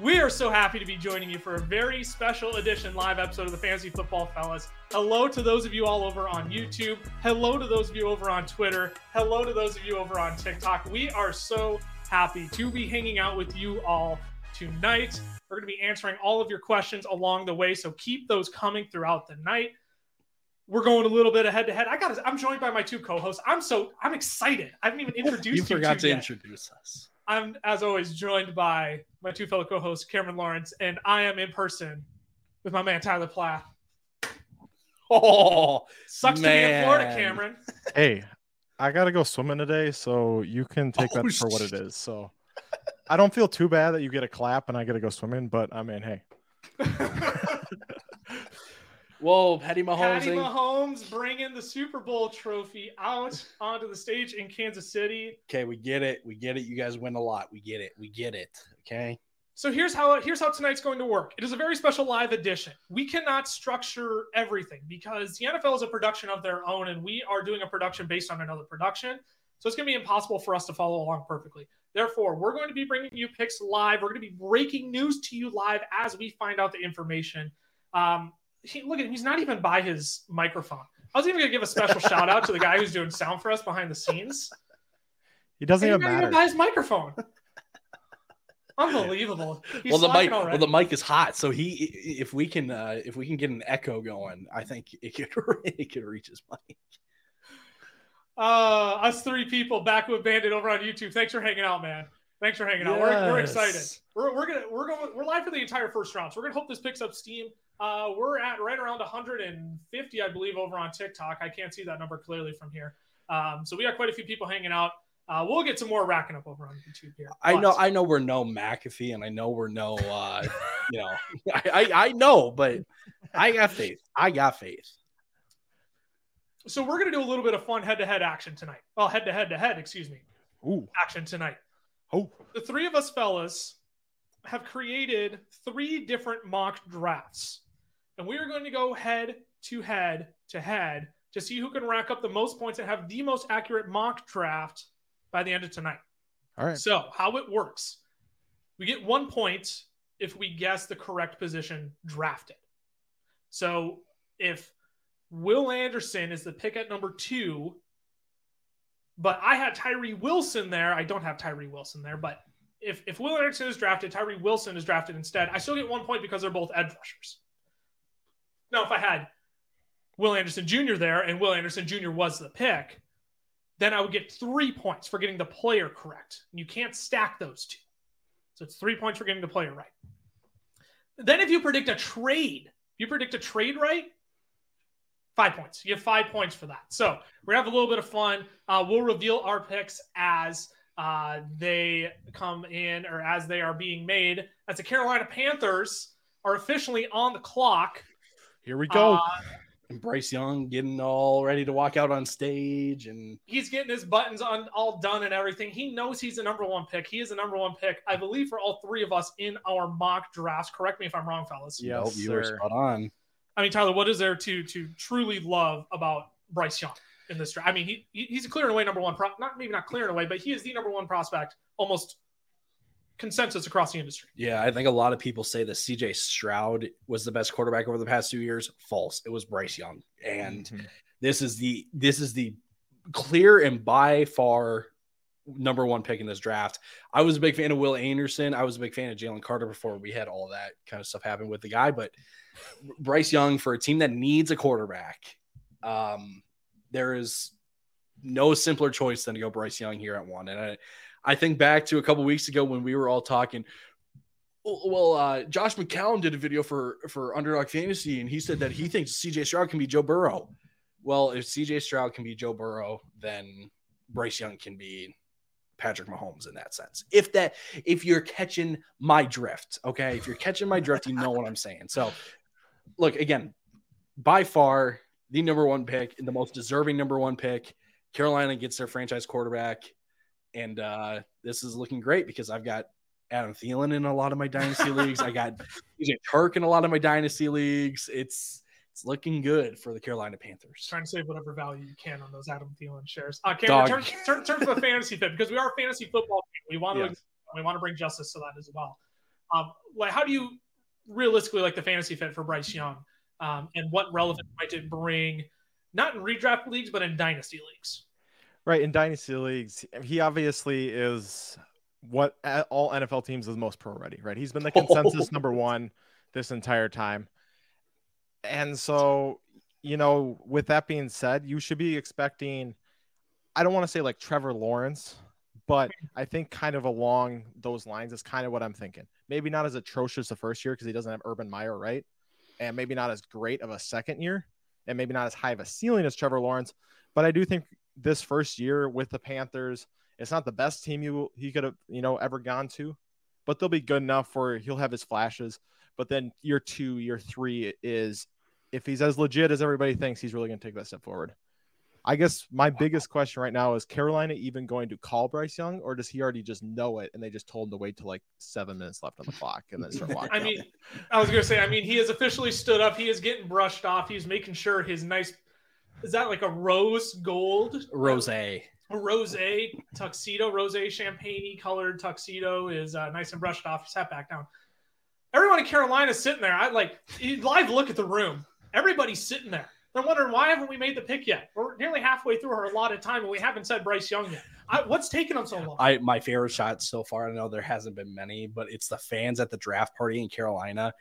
We are so happy to be joining you for a very special edition live episode of the Fantasy Football Fellas. Hello to those of you all over on YouTube. Hello to those of you over on Twitter. Hello to those of you over on TikTok. We are so happy to be hanging out with you all tonight. We're going to be answering all of your questions along the way, so keep those coming throughout the night. We're going a little bit ahead to head. I got. I'm joined by my two co-hosts. I'm so. I'm excited. I haven't even introduced you. You forgot to yet. introduce us. I'm, as always, joined by my two fellow co-hosts, Cameron Lawrence, and I am in person with my man Tyler Plath. Oh, Sucks to be in Florida, Cameron. Hey, I gotta go swimming today, so you can take Oh, that for what it is. So I don't feel too bad that you get a clap and I gotta go swimming, but I mean, hey, whoa, Patty Mahomes. Patty Mahomes bringing the Super Bowl trophy out onto the stage in Kansas City. Okay, we get it. We get it. You guys win a lot. We get it. We get it. Okay. So here's how here's how tonight's going to work. It is a very special live edition. We cannot structure everything because the NFL is a production of their own, and we are doing a production based on another production. So it's going to be impossible for us to follow along perfectly. Therefore, we're going to be bringing you picks live. We're going to be breaking news to you live as we find out the information. Um, he, look at him; he's not even by his microphone. I was even going to give a special shout out to the guy who's doing sound for us behind the scenes. He doesn't even not even matter. by his microphone. Unbelievable. He's well, the slacking mic. Well, the mic is hot, so he. If we can, uh if we can get an echo going, I think it could. It could reach his mic. Uh, us three people back with Bandit over on YouTube. Thanks for hanging out, man. Thanks for hanging out. We're, we're excited. We're, we're gonna we're going we're live for the entire first round. So we're gonna hope this picks up steam. Uh, we're at right around 150, I believe, over on TikTok. I can't see that number clearly from here. Um, so we got quite a few people hanging out. Uh, we'll get some more racking up over on YouTube here. I But- know. I know we're no McAfee, and I know we're no. uh You know, I, I I know, but I got faith. I got faith. so we're gonna do a little bit of fun head-to-head action tonight. Well, head-to-head-to-head, excuse me, Ooh, action tonight. oh, the three of us fellas have created three different mock drafts. And we are going to go head to head to head to see who can rack up the most points and have the most accurate mock draft by the end of tonight. all right. So, how it works we get one point if we guess the correct position drafted. So, if Will Anderson is the pick at number two, but I had Tyree Wilson there. I don't have Tyree Wilson there, but if, if Will Anderson is drafted, Tyree Wilson is drafted instead. I still get one point because they're both edge rushers. Now, if I had Will Anderson Jr. there and Will Anderson Jr. was the pick, then I would get three points for getting the player correct. And you can't stack those two. So it's three points for getting the player right. Then if you predict a trade, if you predict a trade right, five points. You have five points for that. So we're gonna have a little bit of fun. Uh, we'll reveal our picks as uh, they come in or as they are being made. As the Carolina Panthers are officially on the clock. Here we go. Uh, And Bryce Young getting all ready to walk out on stage, and he's getting his buttons on all done and everything. He knows he's the number one pick. He is the number one pick, I believe, for all three of us in our mock drafts. Correct me if I'm wrong, fellas. Yeah. Yes, you were sir. spot on. I mean, Tyler, what is there to to truly love about Bryce Young in this draft? I mean, he he- he's a clear and away number one. Pro- not maybe not clear and away, but he is the number one prospect. Almost consensus across the industry. Yeah, I think a lot of people say that CJ Stroud was the best quarterback over the past two years. False. It was Bryce Young. And Mhm. this is the this is the clear and by far number one pick in this draft. I was a big fan of Will Anderson. I was a big fan of Jalen Carter before we had all that kind of stuff happen with the guy. But Bryce Young for a team that needs a quarterback, um, there is no simpler choice than to go Bryce Young here at one. And I, I think back to a couple weeks ago when we were all talking. Well, uh, Josh McCown did a video for for Underdog Fantasy, and he said that he thinks CJ Stroud can be Joe Burrow. Well, if CJ Stroud can be Joe Burrow, then Bryce Young can be Patrick Mahomes in that sense. If that, if you're catching my drift, okay, if you're catching my drift, you know what I'm saying. So, look again, by far the number one pick, the most deserving number one pick. Carolina gets their franchise quarterback, and uh, this is looking great because I've got Adam Thielen in a lot of my dynasty leagues. I got DJ Chark in a lot of my dynasty leagues. It's it's looking good for the Carolina Panthers. Trying to save whatever value you can on those Adam Thielen shares. Uh, Cameron, turn, turn, turn to the fantasy fit because we are a fantasy football team. We want to Yes. we want to bring justice to that as well. Um, like, how do you realistically like the fantasy fit for Bryce Young, um, and what relevance might it bring, not in redraft leagues, but in dynasty leagues? Right in dynasty leagues, he obviously is what all NFL teams is most pro ready. Right, he's been the consensus number one this entire time, and so you know, with that being said, you should be expecting. I don't want to say like Trevor Lawrence, but I think kind of along those lines is kind of what I'm thinking. Maybe not as atrocious the first year because he doesn't have Urban Meyer, right? And maybe not as great of a second year, and maybe not as high of a ceiling as Trevor Lawrence. But I do think this first year with the Panthers, it's not the best team you he could have you know ever gone to, but they'll be good enough for he'll have his flashes. But then year two, year three is if he's as legit as everybody thinks, he's really going to take that step forward. I guess my biggest question right now is Carolina even going to call Bryce Young, or does he already just know it and they just told him to wait till like seven minutes left on the clock and then start walking? I mean, I was gonna say, I mean, he has officially stood up. He is getting brushed off. He's making sure his nice is that like a rose gold rose a rose tuxedo, rose champagne colored tuxedo is uh, nice and brushed off. Sat back down. Everyone in Carolina is sitting there. I like live look at the room. Everybody's sitting there. They're wondering why haven't we made the pick yet? We're nearly halfway through our allotted time and we haven't said Bryce Young yet. I, what's taking them so long? I my favorite shot so far. I know there hasn't been many, but it's the fans at the draft party in Carolina,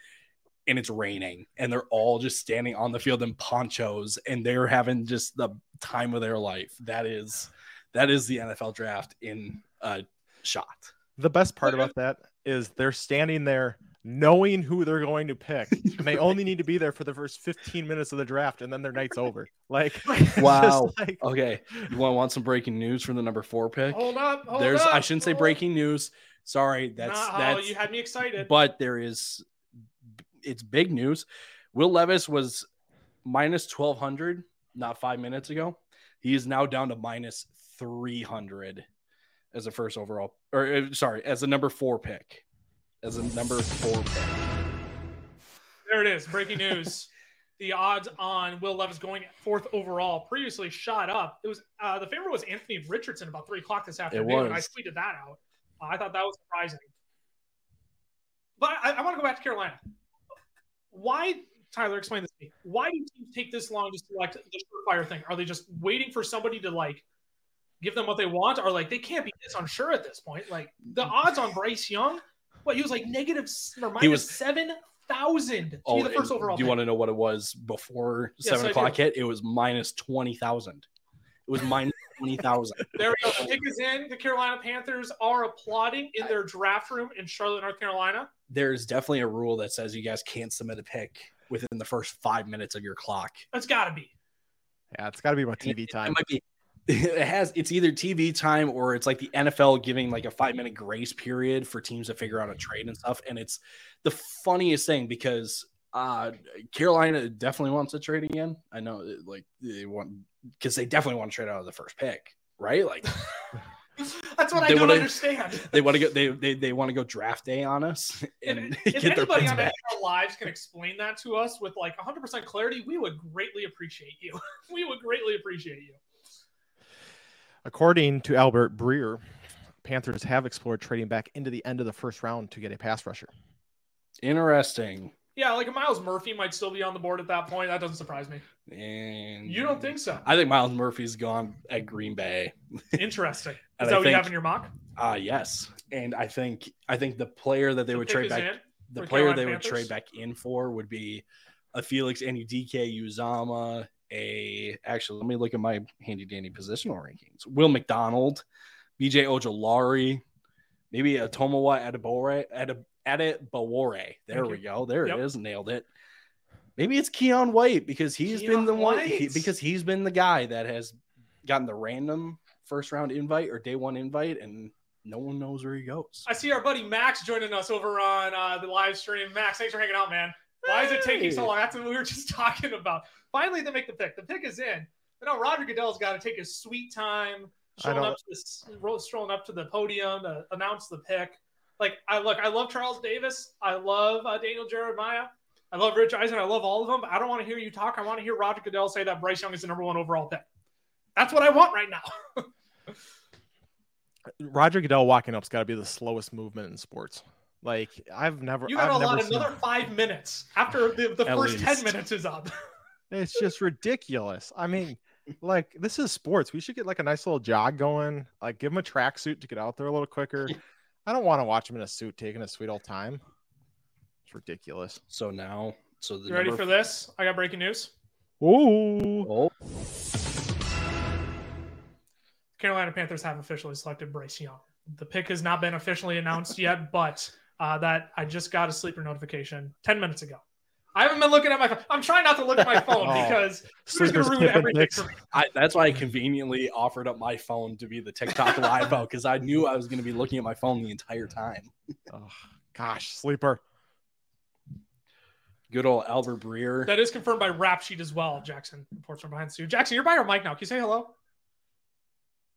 and it's raining, and they're all just standing on the field in ponchos, and they're having just the time of their life. That is, that is the NFL draft in a shot. The best part about that is they're standing there knowing who they're going to pick, and they only need to be there for the first 15 minutes of the draft, and then their night's over. Like, wow. Like... Okay, you want want some breaking news from the number four pick? Hold up. Hold There's. up, I shouldn't say breaking news. Sorry, that's Not that's. you had me excited. But there is, it's big news. Will Levis was minus 1200 not five minutes ago. He is now down to minus 300 as a first overall, or uh, sorry, as a number four pick as a number four pick. There it is. Breaking news. the odds on Will Levis going fourth overall previously shot up. It was uh, the favorite was Anthony Richardson about three o'clock this afternoon. And I tweeted that out. Uh, I thought that was surprising. But I, I want to go back to Carolina. Why, Tyler, explain this to me. Why do teams take this long to select the surefire thing? Are they just waiting for somebody to like give them what they want? Or like they can't be this unsure at this point? Like the odds on Bryce Young – what he was like negative or minus was, seven thousand to oh, be the first overall. Do you pick. want to know what it was before yes, seven o'clock hit? It was minus twenty thousand. It was minus twenty thousand. there we go. The pick is in. The Carolina Panthers are applauding in their draft room in Charlotte, North Carolina. There's definitely a rule that says you guys can't submit a pick within the first five minutes of your clock. That's got to be. Yeah, it's got to be my TV time. It might be it has it's either TV time or it's like the NFL giving like a five minute grace period for teams to figure out a trade and stuff. And it's the funniest thing because uh Carolina definitely wants to trade again. I know like they want because they definitely want to trade out of the first pick, right? Like That's what I don't wanna, understand. They want to go. They they, they want to go draft day on us. And if, if anybody on our lives can explain that to us with like 100 percent clarity, we would greatly appreciate you. we would greatly appreciate you. According to Albert Breer, Panthers have explored trading back into the end of the first round to get a pass rusher. Interesting. Yeah, like a Myles Murphy might still be on the board at that point. That doesn't surprise me. And you don't think so? I think Myles Murphy's gone at Green Bay. Interesting. Is that what you have in your mock? Uh yes. And I think I think the player that they the would trade back the player Carolina they Panthers? would trade back in for would be a Felix Anudike-Uzomah, a actually let me look at my handy dandy positional rankings. Will McDonald, BJ Ojulari, maybe a Tomowa Adebawore, Adebawore. There we go. There yep. it is. Nailed it. Maybe it's Keion White because he's Keion been the White. one he, because he's been the guy that has gotten the random first round invite or day one invite and no one knows where he goes. I see our buddy Max joining us over on uh, the live stream. Max, thanks for hanging out, man. Why is it taking so long? That's what we were just talking about. Finally, they make the pick. The pick is in. But now Roger Goodell's got to take his sweet time, strolling up, to this, strolling up to the podium to announce the pick. Like, I look, I love Charles Davis. I love uh, Daniel Jeremiah. I love Rich Eisen. I love all of them. But I don't want to hear you talk. I want to hear Roger Goodell say that Bryce Young is the number one overall pick. That's what I want right now. Roger Goodell walking up's got to be the slowest movement in sports. Like I've never. You got I've a lot seen- another five minutes after the, the first ten minutes is up. It's just ridiculous. I mean, like this is sports. We should get like a nice little jog going. Like give him a tracksuit to get out there a little quicker. I don't want to watch him in a suit taking a sweet old time. It's ridiculous. So now, so the You ready number- for this? I got breaking news. Ooh. Oh, Carolina Panthers have officially selected Bryce Young. The pick has not been officially announced yet, but uh, that I just got a sleeper notification 10 minutes ago. I haven't been looking at my phone. I'm trying not to look at my phone Oh. because it's going to ruin everything for me. I, that's why I conveniently offered up my phone to be the TikTok live out because I knew I was going to be looking at my phone the entire time. Oh, gosh, sleeper. Good old Albert Breer. That is confirmed by Rap Sheet as well. Jackson reports from behind the studio. Jackson, you're by your mic now. Can you say hello?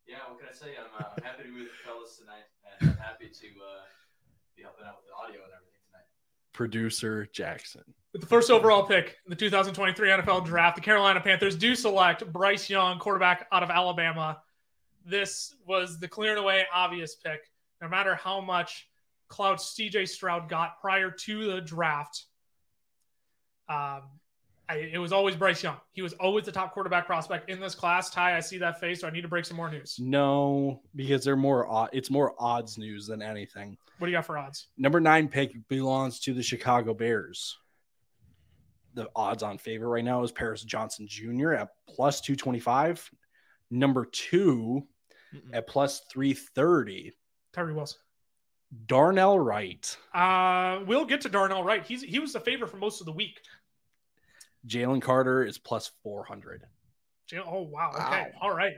Yeah, what can I say? I'm, uh, I'm happy to be with the fellas tonight, and I'm happy to uh, be helping out with the audio and everything tonight. Producer Jackson. With the first overall pick in the 2023 NFL Draft, the Carolina Panthers do select Bryce Young, quarterback out of Alabama. This was the clear and away obvious pick. No matter how much clout CJ Stroud got prior to the draft, um, I, it was always Bryce Young. He was always the top quarterback prospect in this class. Ty, I see that face, so I need to break some more news. No, because they're more. It's more odds news than anything. What do you got for odds? Number nine pick belongs to the Chicago Bears. The odds on favor right now is Paris Johnson Jr. at plus 225. Number two Mm-mm. at plus 330. Tyree Wilson. Darnell Wright. Uh, we'll get to Darnell Wright. He's he was the favorite for most of the week. Jalen Carter is plus 400. Oh wow. Okay. Wow. All right.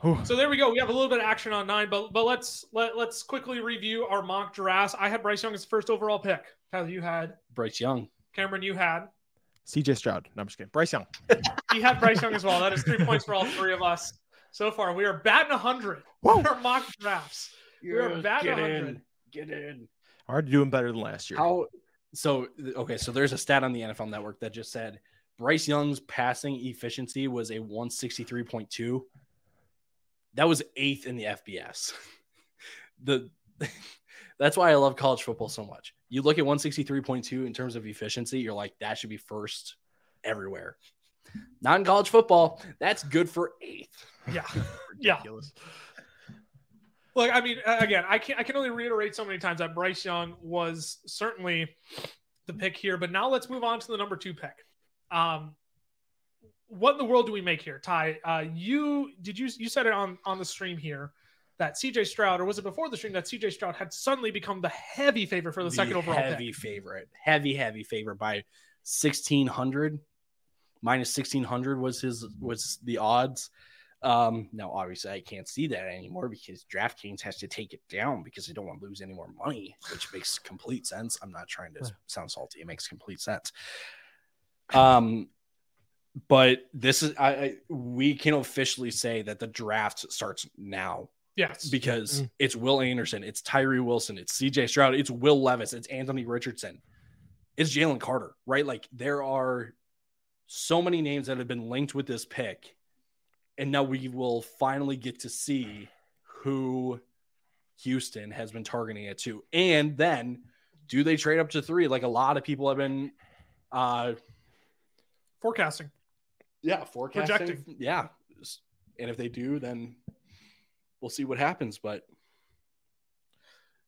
Whew. So there we go. We have a little bit of action on nine, but but let's let, let's quickly review our mock drafts. I had Bryce Young as the first overall pick. Tyler, you had Bryce Young. Cameron. You had CJ Stroud. No, I'm just kidding. Bryce Young. he had Bryce Young as well. That is three points for all three of us so far. We are batting hundred. Whoa. Our mock drafts. We are batting get 100. in. Get in. Already doing better than last year. How so okay, so there's a stat on the NFL network that just said Bryce Young's passing efficiency was a 163.2. That was eighth in the FBS. the that's why I love college football so much. You look at 163.2 in terms of efficiency, you're like, that should be first everywhere. Not in college football. That's good for eighth. Yeah. Yeah. Look, I mean, uh, again, I can I can only reiterate so many times that Bryce Young was certainly the pick here. But now let's move on to the number two pick. Um, what in the world do we make here, Ty? Uh, you did you you said it on on the stream here that CJ Stroud, or was it before the string that CJ Stroud had suddenly become the heavy favorite for the, second overall heavy pick? favorite, heavy heavy favorite by 1600 minus 1600 was his was the odds. Um, now obviously I can't see that anymore because DraftKings has to take it down because they don't want to lose any more money, which makes complete sense. I'm not trying to sound salty; it makes complete sense. Um, but this is I, I we can officially say that the draft starts now Yes, because Mm. it's Will Anderson, it's Tyree Wilson, it's CJ Stroud, it's Will Levis, it's Anthony Richardson, it's Jalen Carter, right? Like there are so many names that have been linked with this pick. And now we will finally get to see who Houston has been targeting it to. And then do they trade up to three? Like a lot of people have been uh forecasting. yeah, forecasting. Projecting. Yeah. And if they do, then we'll see what happens. But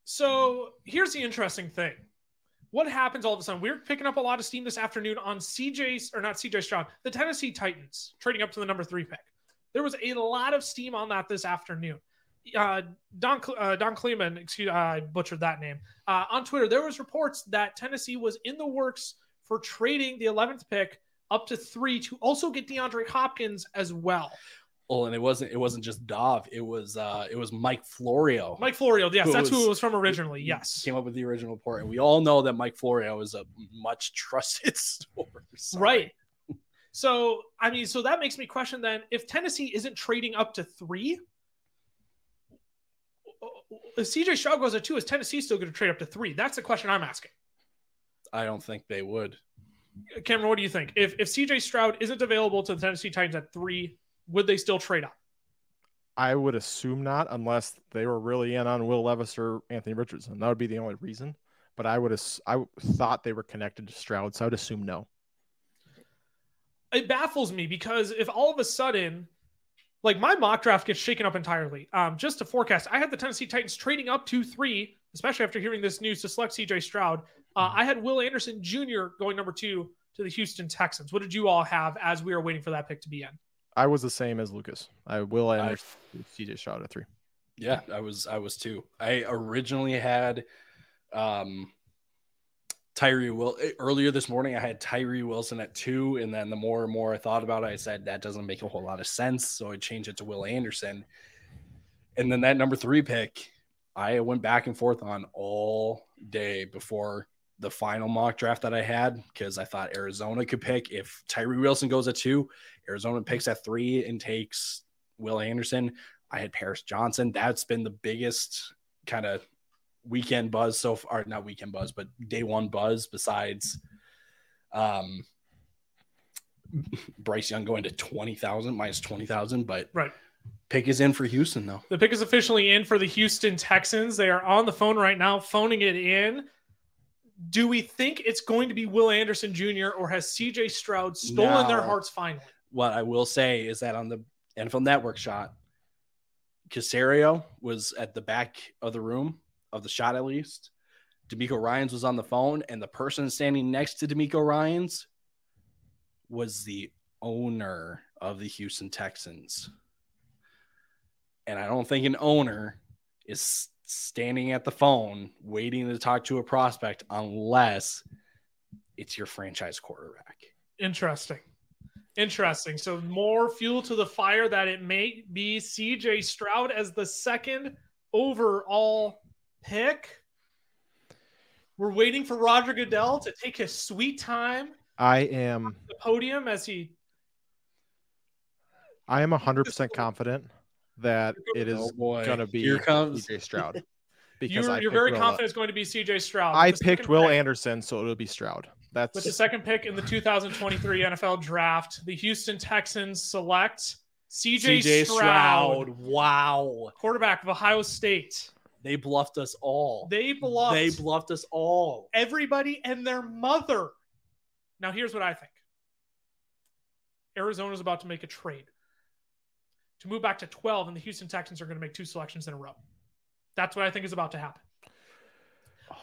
So here's the interesting thing. What happens all of a sudden? We're picking up a lot of steam this afternoon on CJ's or not CJ Stroud, the Tennessee Titans trading up to the number three pick. There was a lot of steam on that this afternoon. Uh, Don uh, Don Kleeman, excuse, I butchered that name. Uh, on Twitter, there was reports that Tennessee was in the works for trading the 11th pick up to three to also get DeAndre Hopkins as well. Oh, and it wasn't it wasn't just Dov, it was uh it was Mike Florio. Mike Florio, yes, Who that's who it was from originally. Yes, Came up with the original report. And we all know that Mike Florio is a much trusted source. Right. So, I mean, so that makes me question then if Tennessee isn't trading up to three, if CJ Stroud goes at two, is Tennessee still going to trade up to three? That's the question I'm asking. I don't think they would. Cameron, what do you think? If if CJ Stroud isn't available to the Tennessee Titans at three, would they still trade up? I would assume not, unless they were really in on Will Levis or Anthony Richardson. That would be the only reason. But I would, ass- I thought they were connected to Stroud, so I would assume no. it baffles me because if all of a sudden, like my mock draft gets shaken up entirely. Um, just to forecast, I had the Tennessee Titans trading up to three, especially after hearing this news to select CJ Stroud. Uh, I had Will Anderson Jr. going number two to the Houston Texans. What did you all have as we were waiting for that pick to be in? I was the same as Lucas. I will and CJ Stroud at three. Yeah, I was I was too. I originally had um Tyree Will earlier this morning I had Tyree Wilson at two, and then the more and more I thought about it, I said that doesn't make a whole lot of sense. So I changed it to Will Anderson. And then that number three pick, I went back and forth on all day before the final mock draft that I had because I thought Arizona could pick if Tyree Wilson goes at two, Arizona picks at three and takes Will Anderson. I had Paris Johnson. That's been the biggest kind of weekend buzz so far, not weekend buzz, but day one buzz besides um Bryce Young going to 20,000 minus 20,000, but Right. pick is in for Houston though. The pick is officially in for the Houston Texans. They are on the phone right now, phoning it in. Do we think it's going to be Will Anderson Jr. or has CJ Stroud stolen their hearts finally? What I will say is that on the NFL Network shot, Caserio was at the back of the room of the shot at least. DeMeco Ryans was on the phone, and the person standing next to DeMeco Ryans was the owner of the Houston Texans. And I don't think an owner is standing at the phone waiting to talk to a prospect unless it's your franchise quarterback. Interesting. Interesting. So more fuel to the fire that it may be CJ Stroud as the second overall pick. We're waiting for Roger Goodell to take his sweet time I am, the podium as he I am hundred percent confident that it is Oh, going to be Here comes CJ Stroud because you're, I you're very Will- confident it's going to be CJ Stroud. I the picked Will pick- Anderson, so it'll be Stroud. That's With the second pick in the 2023 NFL draft, the Houston Texans select CJ, CJ Stroud, Stroud. Wow. quarterback of Ohio State. They bluffed us all. They bluffed They bluffed us all. everybody and their mother. Now, here's what I think Arizona's about to make a trade to move back to 12, and the Houston Texans are going to make two selections in a row. That's what I think is about to happen.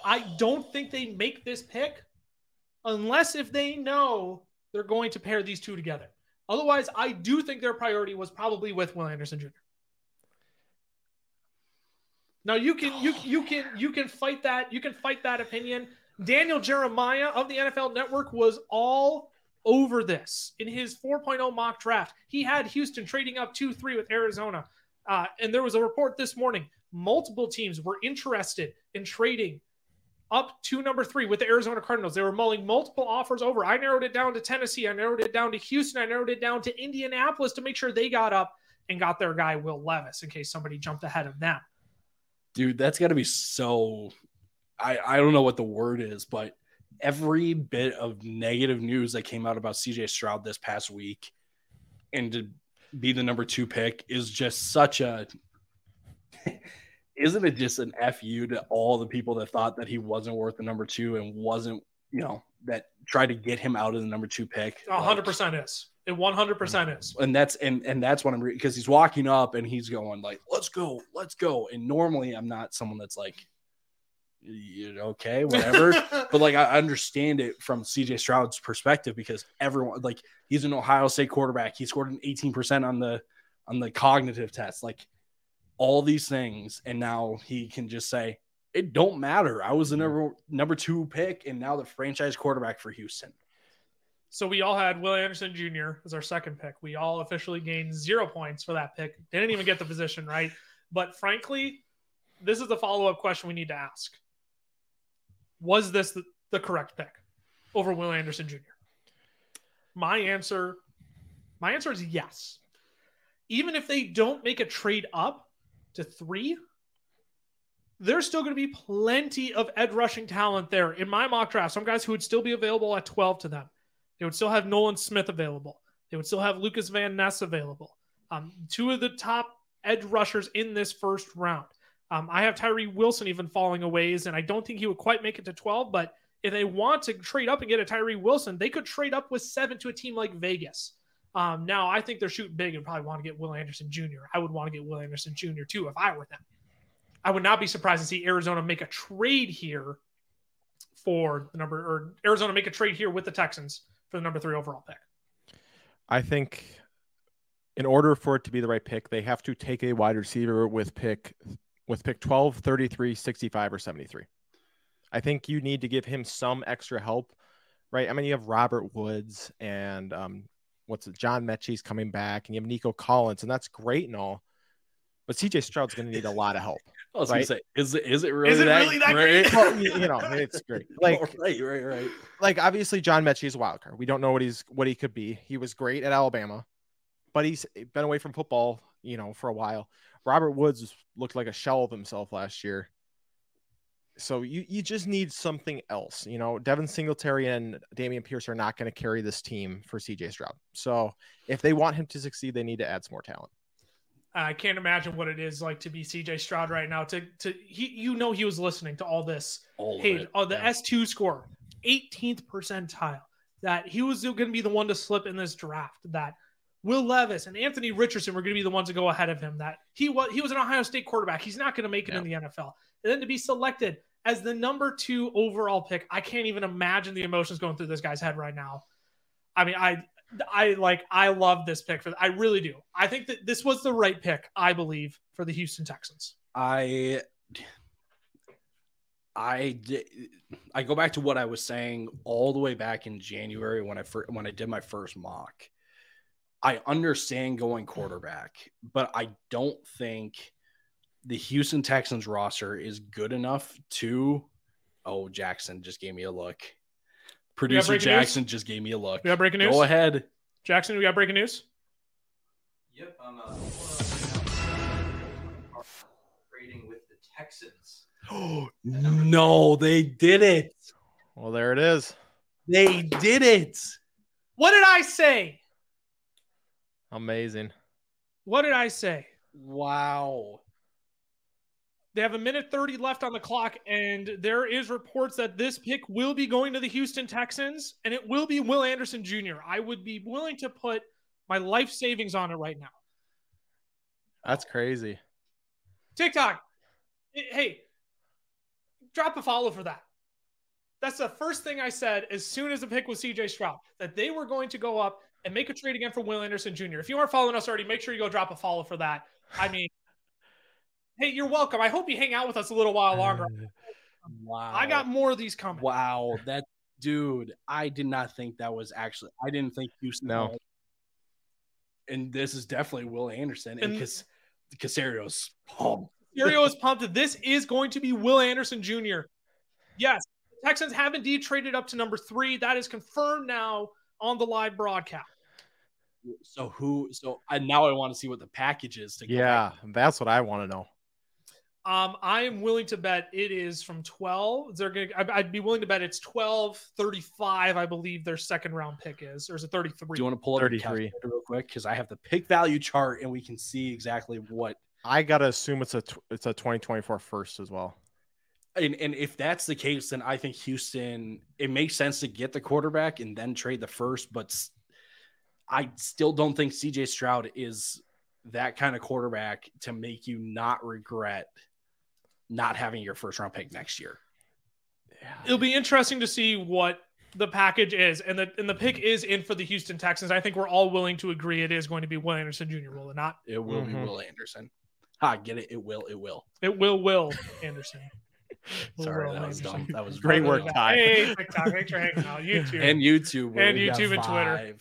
I don't think they make this pick unless if they know they're going to pair these two together. Otherwise, I do think their priority was probably with Will Anderson Jr. Now you can you you can you can fight that you can fight that opinion. Daniel Jeremiah of the NFL Network was all over this in his 4.0 mock draft. He had Houston trading up 2 3 with Arizona. Uh, and there was a report this morning. Multiple teams were interested in trading up to number three with the Arizona Cardinals. They were mulling multiple offers over. I narrowed it down to Tennessee. I narrowed it down to Houston. I narrowed it down to Indianapolis to make sure they got up and got their guy, Will Levis, in case somebody jumped ahead of them. Dude, that's got to be so. I, I don't know what the word is, but every bit of negative news that came out about CJ Stroud this past week and to be the number two pick is just such a. Isn't it just an fu to all the people that thought that he wasn't worth the number two and wasn't, you know, that tried to get him out of the number two pick? A hundred percent is. It one hundred percent is. and that's and and that's what I'm because he's walking up and he's going like, "Let's go, let's go." And normally I'm not someone that's like, "You okay, whatever." but like I understand it from CJ Stroud's perspective because everyone like he's an Ohio State quarterback. He scored an 18% on the on the cognitive test. Like all these things, and now he can just say, "It don't matter. I was the mm-hmm. number number two pick, and now the franchise quarterback for Houston." So we all had Will Anderson Jr. as our second pick. We all officially gained zero points for that pick. Didn't even get the position right. But frankly, this is the follow up question we need to ask. Was this the, the correct pick over Will Anderson Jr.? My answer, my answer is yes. Even if they don't make a trade up to three, there's still going to be plenty of edge rushing talent there in my mock draft. Some guys who would still be available at 12 to them. They would still have Nolan Smith available. They would still have Lucas Van Ness available. Um, two of the top edge rushers in this first round. Um, I have Tyree Wilson even falling a ways, and I don't think he would quite make it to 12. But if they want to trade up and get a Tyree Wilson, they could trade up with seven to a team like Vegas. Um, now, I think they're shooting big and probably want to get Will Anderson Jr. I would want to get Will Anderson Jr. too if I were them. I would not be surprised to see Arizona make a trade here for the number, or Arizona make a trade here with the Texans for the number three overall pick. I think in order for it to be the right pick, they have to take a wide receiver with pick with pick 12, 33, 65, or 73. I think you need to give him some extra help, right? I mean, you have Robert Woods and um, what's it, John Metchie's coming back, and you have Nico Collins, and that's great and all. But CJ Stroud's going to need a lot of help. I was Right. gonna say, is it is it really Is it that really that great? great? Well, you, you know, it's great. Like, right, right, right. like obviously John Metchie is a wild card. We don't know what he's what he could be. He was great at Alabama, but he's been away from football, you know, for a while. Robert Woods looked like a shell of himself last year. So you you just need something else. You know, Devin Singletary and Dameon Pierce are not going to carry this team for CJ Stroud. So if they want him to succeed, they need to add some more talent. I can't imagine what it is like to be CJ Stroud right now. To to he, you know, he was listening to all this. All of Hey, oh, the Yeah. S two score, 18th percentile. That he was going to be the one to slip in this draft. That Will Levis and Anthony Richardson were going to be the ones to go ahead of him. That he was he was an Ohio State quarterback. He's not going to make it in the NFL. And then to be selected as the number two overall pick, I can't even imagine the emotions going through this guy's head right now. I mean, I I like I love this pick for I really do. I think that this was the right pick, I believe, for the Houston Texans. I I I go back to what I was saying all the way back in January when I first when I did my first mock. I understand going quarterback, but I don't think the Houston Texans roster is good enough to. Oh, Jackson just gave me a look. Producer breaking news? Jackson just gave me a look. We got breaking news. Go ahead. Jackson, we got breaking news. Yep, I'm uh, trading with the Texans. Oh no, they did it. Well, there it is. They did it. What did I say? Amazing. What did I say? Wow. They have a minute 30 left on the clock, and there is reports that this pick will be going to the Houston Texans, and it will be Will Anderson Jr. I would be willing to put my life savings on it right now. That's crazy. TikTok, hey, drop a follow for that. That's the first thing I said as soon as the pick was CJ Stroud, that they were going to go up and make a trade again for Will Anderson Jr. If you aren't following us already, make sure you go drop a follow for that. I mean, hey, you're welcome. I hope you hang out with us a little while longer. Uh, wow. I got more of these coming. Wow. That dude, I did not think that was actually I didn't think Houston No. had- And this is definitely Will Anderson and And- Cas- Caserio's pumped. Furio is pumped. This is going to be Will Anderson Jr. Yes, Texans have indeed traded up to number three. That is confirmed now on the live broadcast. So who so I now I want to see what the package is to go Yeah, that's what I want to know. Um, I am willing to bet it is from 12. They're gonna I'd, I'd be willing to bet it's 12, 35, I believe their second round pick is, or is it 33? Do you want to pull up 33. calculator real quick? Because I have the pick value chart and we can see exactly what I gotta assume it's a tw- it's a 2024 first as well. and, and if that's the case, then I think Houston it makes sense to get the quarterback and then trade the first, but s- I still don't think CJ Stroud is that kind of quarterback to make you not regret not having your first round pick next year. It'll be interesting to see what the package is, and the and the pick is in for the Houston Texans. I think we're all willing to agree it is going to be Will Anderson Jr. Will it not? It will Mhm. be Will Anderson. Ha, get it? It will. It will. It will Will Anderson. Will Sorry, Will that was dumb. That was Great work, dumb. Ty. Hey, TikTok, thanks for hanging out. YouTube, And YouTube And YouTube and Twitter.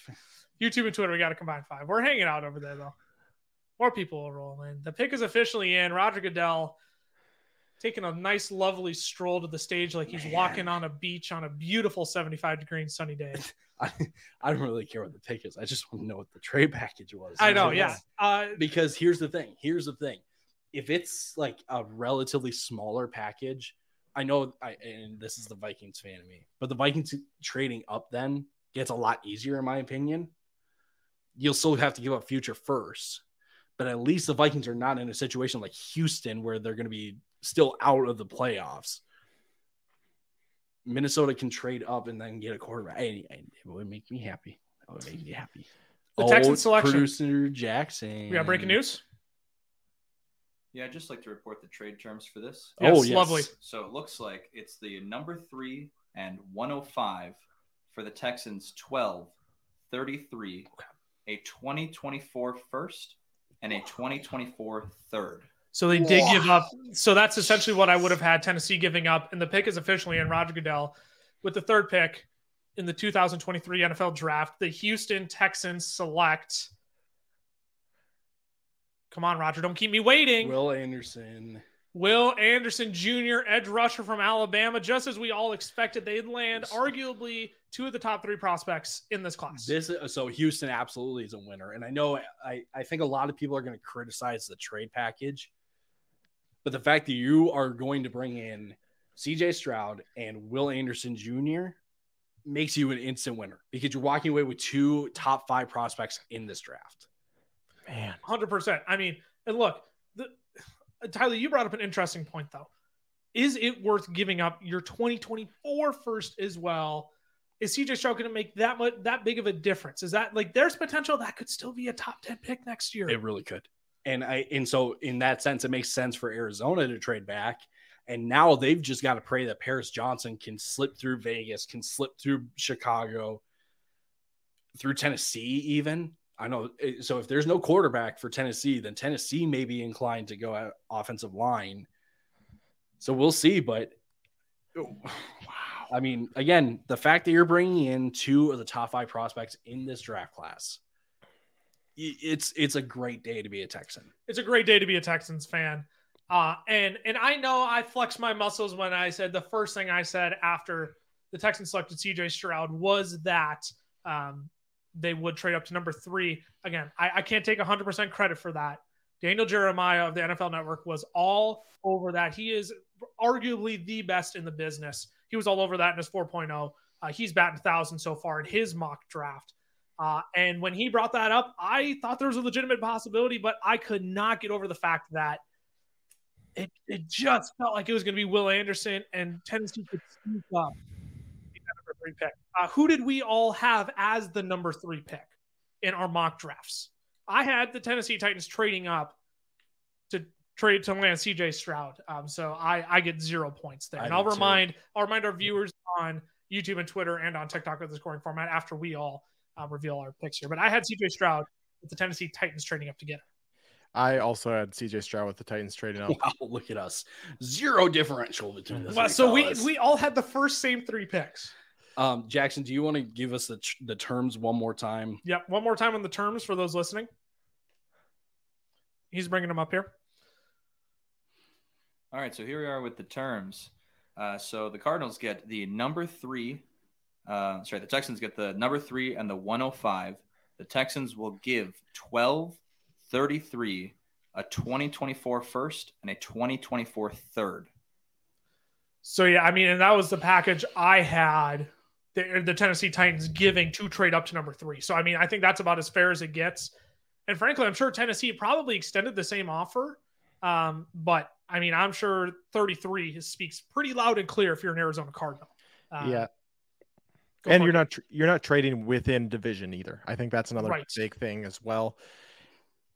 YouTube and Twitter, we got to combine five. We're hanging out over there though. More people will roll in. The pick is officially in. Roger Goodell taking a nice, lovely stroll to the stage like he's Man. walking on a beach on a beautiful 75 degree sunny day. I, I don't really care what the pick is. I just want to know what the trade package was. I know, yeah. Uh, Because here's the thing. Here's the thing. If it's like a relatively smaller package, I know, I, and this is the Vikings fan of me, but the Vikings trading up then gets a lot easier, in my opinion. You'll still have to give up future first, but at least the Vikings are not in a situation like Houston where they're going to be still out of the playoffs. Minnesota can trade up and then get a quarterback. Hey, hey, it would make me happy. That would make me happy. The Texans Oh, selection. Producer Jackson. We got breaking news. Yeah, I'd just like to report the trade terms for this. Yes, oh, yes. lovely. So it looks like it's the number three and 105 for the Texans 12, 33, a 2024 first, and a 2024 third. So they did give up. So that's essentially what I would have had Tennessee giving up. And the pick is officially in Roger Goodell with the third pick in the 2023 NFL draft. The Houston Texans select. Come on, Roger. Don't keep me waiting. Will, Anderson. Will Anderson. Anderson Jr., edge rusher from Alabama. Just as we all expected, they'd land arguably two of the top three prospects in this class. This uh, so Houston absolutely is a winner, and I know I I think a lot of people are going to criticize the trade package, but the fact that you are going to bring in C.J. Stroud and Will Anderson Jr. makes you an instant winner because you're walking away with two top five prospects in this draft. Man, Hundred percent. I mean, and look, the, uh, Tyler, you brought up an interesting point though. Is it worth giving up your 2024 first as well? Is CJ Stroud going to make that much that big of a difference? Is that like there's potential that could still be a top 10 pick next year? It really could. And I and so in that sense, it makes sense for Arizona to trade back. And now they've just got to pray that Paris Johnson can slip through Vegas, can slip through Chicago, through Tennessee, even. I know. eh, So if there's no quarterback for Tennessee, then Tennessee may be inclined to go out offensive line. So we'll see. But wow. I mean, again, the fact that you're bringing in two of the top five prospects in this draft class, it's it's a great day to be a Texan. it's a great day to be a Texans fan. Uh, and and I know I flexed my muscles when I said the first thing I said after the Texans selected CJ Stroud was that um, they would trade up to number three. Again, I, I can't take 100% credit for that. Daniel Jeremiah of the NFL Network was all over that. He is arguably the best in the business. He was all over that in his 4.0. Uh, he's batting 1,000 so far in his mock draft. Uh, and when he brought that up, I thought there was a legitimate possibility, but I could not get over the fact that it, it just felt like it was going to be Will Anderson and Tennessee could sneak up number three pick. Uh, who did we all have as the number three pick in our mock drafts? I had the Tennessee Titans trading up trade to land CJ Stroud. Um, so I, I get zero points there. I and I'll did too. remind I'll remind our viewers on YouTube and Twitter and on TikTok with the scoring format after we all um, reveal our picks here. But I had CJ Stroud with the Tennessee Titans trading up to get him. I also had CJ Stroud with the Titans trading up. Wow, look at us. Zero differential between the Well, so we fellas. we all had the first same three picks. um Jackson, do you want to give us the the terms one more time? Yep. One more time on the terms for those listening. He's bringing them up here. All right, so here we are with the terms. Uh, so the Cardinals get the number three. Uh, sorry, the Texans get the number three and the 105. The Texans will give 12, 33, a 2024 first, and a 2024 third. So yeah, I mean, and that was the package I had. The, the Tennessee Titans giving to trade up to number three. So I mean, I think that's about as fair as it gets. And frankly, I'm sure Tennessee probably extended the same offer. Um, but I mean, I'm sure 33 speaks pretty loud and clear if you're an Arizona Cardinal. Uh, yeah, and you're it. not tr- you're not trading within division either. I think that's another Right. big thing as well.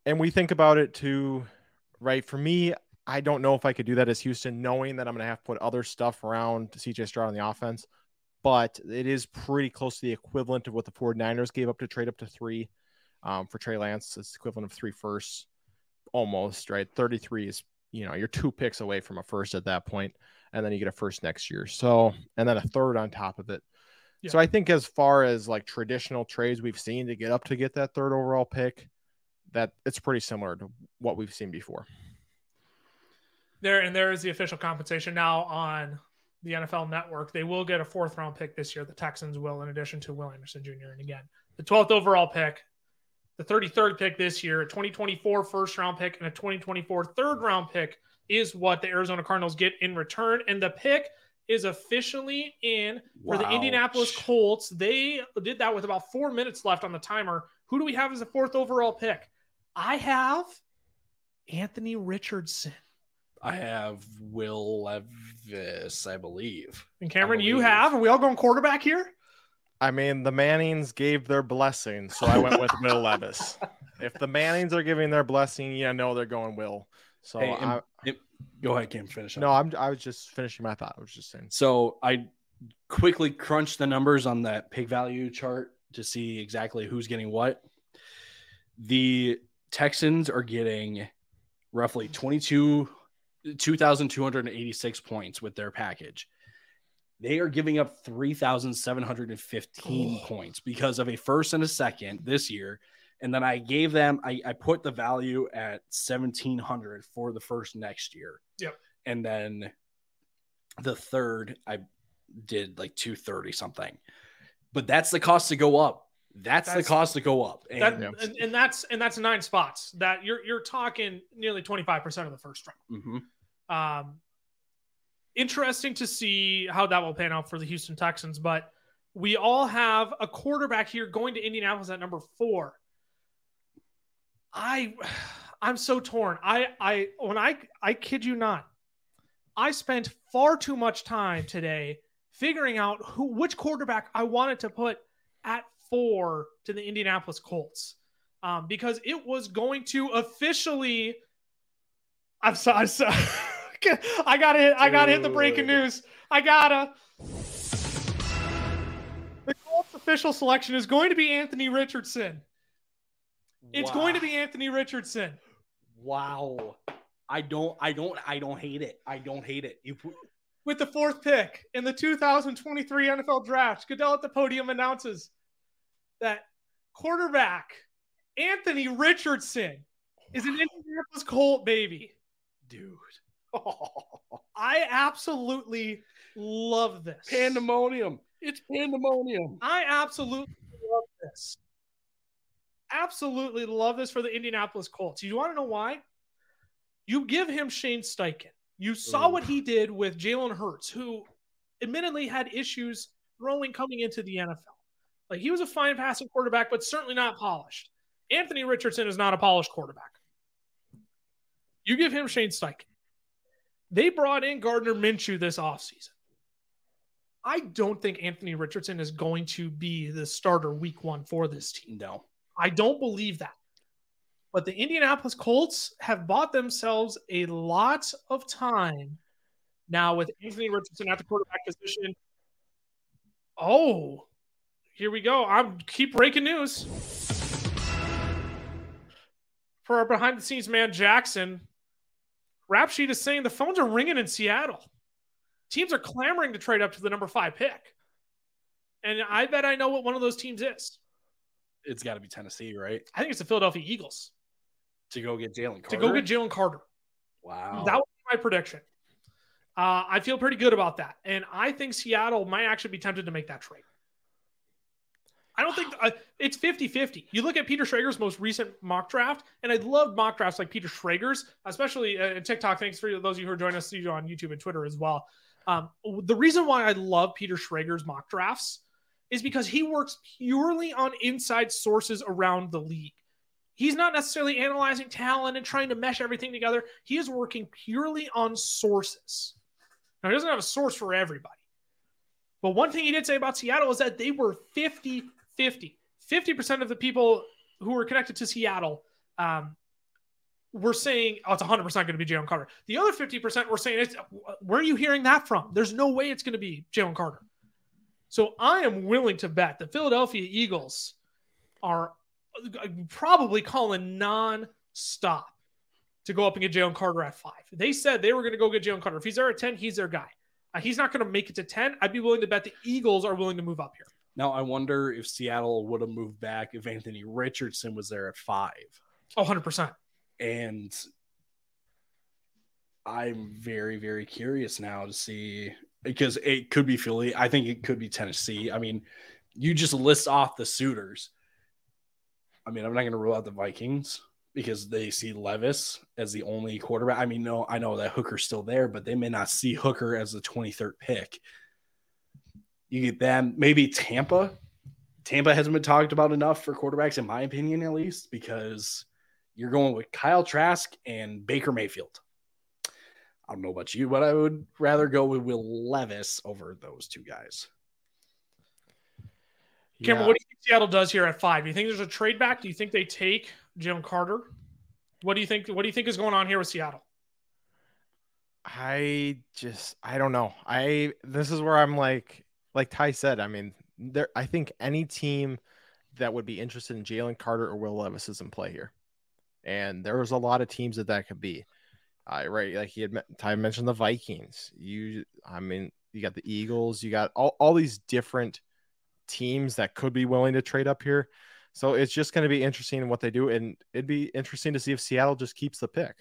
And we think about it too, right? For me, I don't know if I could do that as Houston, knowing that I'm going to have to put other stuff around CJ Stroud on the offense. But it is pretty close to the equivalent of what the 49ers gave up to trade up to three um, for Trey Lance. It's equivalent of three firsts, almost right. 33 is you know you're two picks away from a first at that point, and then you get a first next year. So and then a third on top of it. Yeah. So I think as far as like traditional trades we've seen to get up to get that third overall pick, that it's pretty similar to what we've seen before. there and there is the official compensation now on the NFL network. They will get a fourth round pick this year. The Texans will, in addition to Will Anderson Jr. And again, the 12th overall pick, the 33rd pick this year, a 2024 first round pick, and a 2024 third round pick is what the Arizona Cardinals get in return. And the pick is officially in for the Indianapolis Colts. They did that with about four minutes left on the timer. Who do we have as a fourth overall pick? I have Anthony Richardson. I have Will Levis, I believe. And Cameron, you have? Are we all going quarterback here? I mean, the Mannings gave their blessing, so I went with Will Levis. If the Mannings are giving their blessing, you know they're going Will. So Hey, I, and- Go ahead, Kim. Finish. up. no, I'm I was just finishing my thought. I was just saying. So I quickly crunched the numbers on that pick value chart to see exactly who's getting what. The Texans are getting roughly 22 2286 points with their package. They are giving up 3715 points because of a first and a second this year. And then I gave them I, I put the value at 1700 for the first next year. Yep. And then the third I did like 230 something. But that's the cost to go up. That's, That's- the cost to go up. And That, Yeah. and, and that's and that's nine spots. That you're you're talking nearly 25% of the first round. Mhm. Um, interesting to see how that will pan out for the Houston Texans, but we all have a quarterback here going to Indianapolis at number four. I, I'm so torn. I, I, when I, I kid you not, I spent far too much time today figuring out who, which quarterback I wanted to put at four to the Indianapolis Colts, um, because it was going to officially. I'm sorry. I'm sorry. I gotta hit. I gotta hit the breaking news. I gotta. The Colts official selection is going to be Anthony Richardson. It's going to be Anthony Richardson. Wow. I don't I don't I don't hate it. I don't hate it. You put, With the fourth pick in the 2023 NFL Draft, Goodell at the podium announces that quarterback Anthony Richardson is an Indianapolis Colt baby. dude. I absolutely love this. pandemonium. It's pandemonium. I absolutely love this. Absolutely love this for the Indianapolis Colts. You want to know why? You give him Shane Steichen. You saw Ooh. what he did with Jalen Hurts, who admittedly had issues throwing coming into the NFL. Like he was a fine passing quarterback, but certainly not polished. Anthony Richardson is not a polished quarterback. You give him Shane Steichen. They brought in Gardner Minshew this offseason. I don't think Anthony Richardson is going to be the starter week one for this team. No. I don't believe that. But the Indianapolis Colts have bought themselves a lot of time now with Anthony Richardson at the quarterback position. Oh, here we go. I'm keep breaking news. For our behind the scenes man, Jackson, rap sheet is saying the phones are ringing in Seattle. Teams are clamoring to trade up to the number five pick. And I bet I know what one of those teams is. It's got to be Tennessee, right? I think it's the Philadelphia Eagles To go get Jalen to Carter. go get Jalen Carter. Wow. That was my prediction. Uh, I feel pretty good about that. And I think Seattle might actually be tempted to make that trade. I don't think uh, it's 50 50. You look at Peter Schrager's most recent mock draft, and I love mock drafts like Peter Schrager's, especially uh, TikTok. Thanks for those of you who are joining us on YouTube and Twitter as well. Um, the reason why I love Peter Schrager's mock drafts is because he works purely on inside sources around the league. He's not necessarily analyzing talent and trying to mesh everything together. He is working purely on sources. Now, he doesn't have a source for everybody. But one thing he did say about Seattle is that they were 50 50. 50% of the people who were connected to Seattle um, were saying, oh, it's 100% going to be Jalen Carter. The other 50% were saying, where are you hearing that from? There's no way it's going to be Jalen Carter. So I am willing to bet the Philadelphia Eagles are probably calling non-stop to go up and get Jalen Carter at five. They said they were going to go get Jalen Carter. If he's there at 10, he's their guy. Uh, he's not going to make it to 10. I'd be willing to bet the Eagles are willing to move up here. Now I wonder if Seattle would have moved back if Anthony Richardson was there at five. Oh, 100%. And I'm very, very curious now to see because it could be Philly. I think it could be Tennessee. I mean, you just list off the suitors. I mean, I'm not going to rule out the Vikings because they see Levis as the only quarterback. I mean, no, I know that Hooker's still there, but they may not see Hooker as the 23rd pick. You get them, maybe Tampa. Tampa hasn't been talked about enough for quarterbacks, in my opinion, at least, because You're going with Kyle Trask and Baker Mayfield. I don't know about you, but I would rather go with Will Levis over those two guys. Cameron, Yeah. what do you think Seattle does here at five? Do you think there's a trade back? Do you think they take Jim Carter? What do you think? What do you think is going on here with Seattle? I just I don't know. I this is where I'm like like Ty said. I mean, there I think any team that would be interested in Jalen Carter or Will Levis is in play here, and there was a lot of teams that that could be. Uh, right, like he had Ty mentioned the Vikings. You, I mean, you got the Eagles. You got all all these different teams that could be willing to trade up here. So it's just going to be interesting in what they do, and it'd be interesting to see if Seattle just keeps the pick,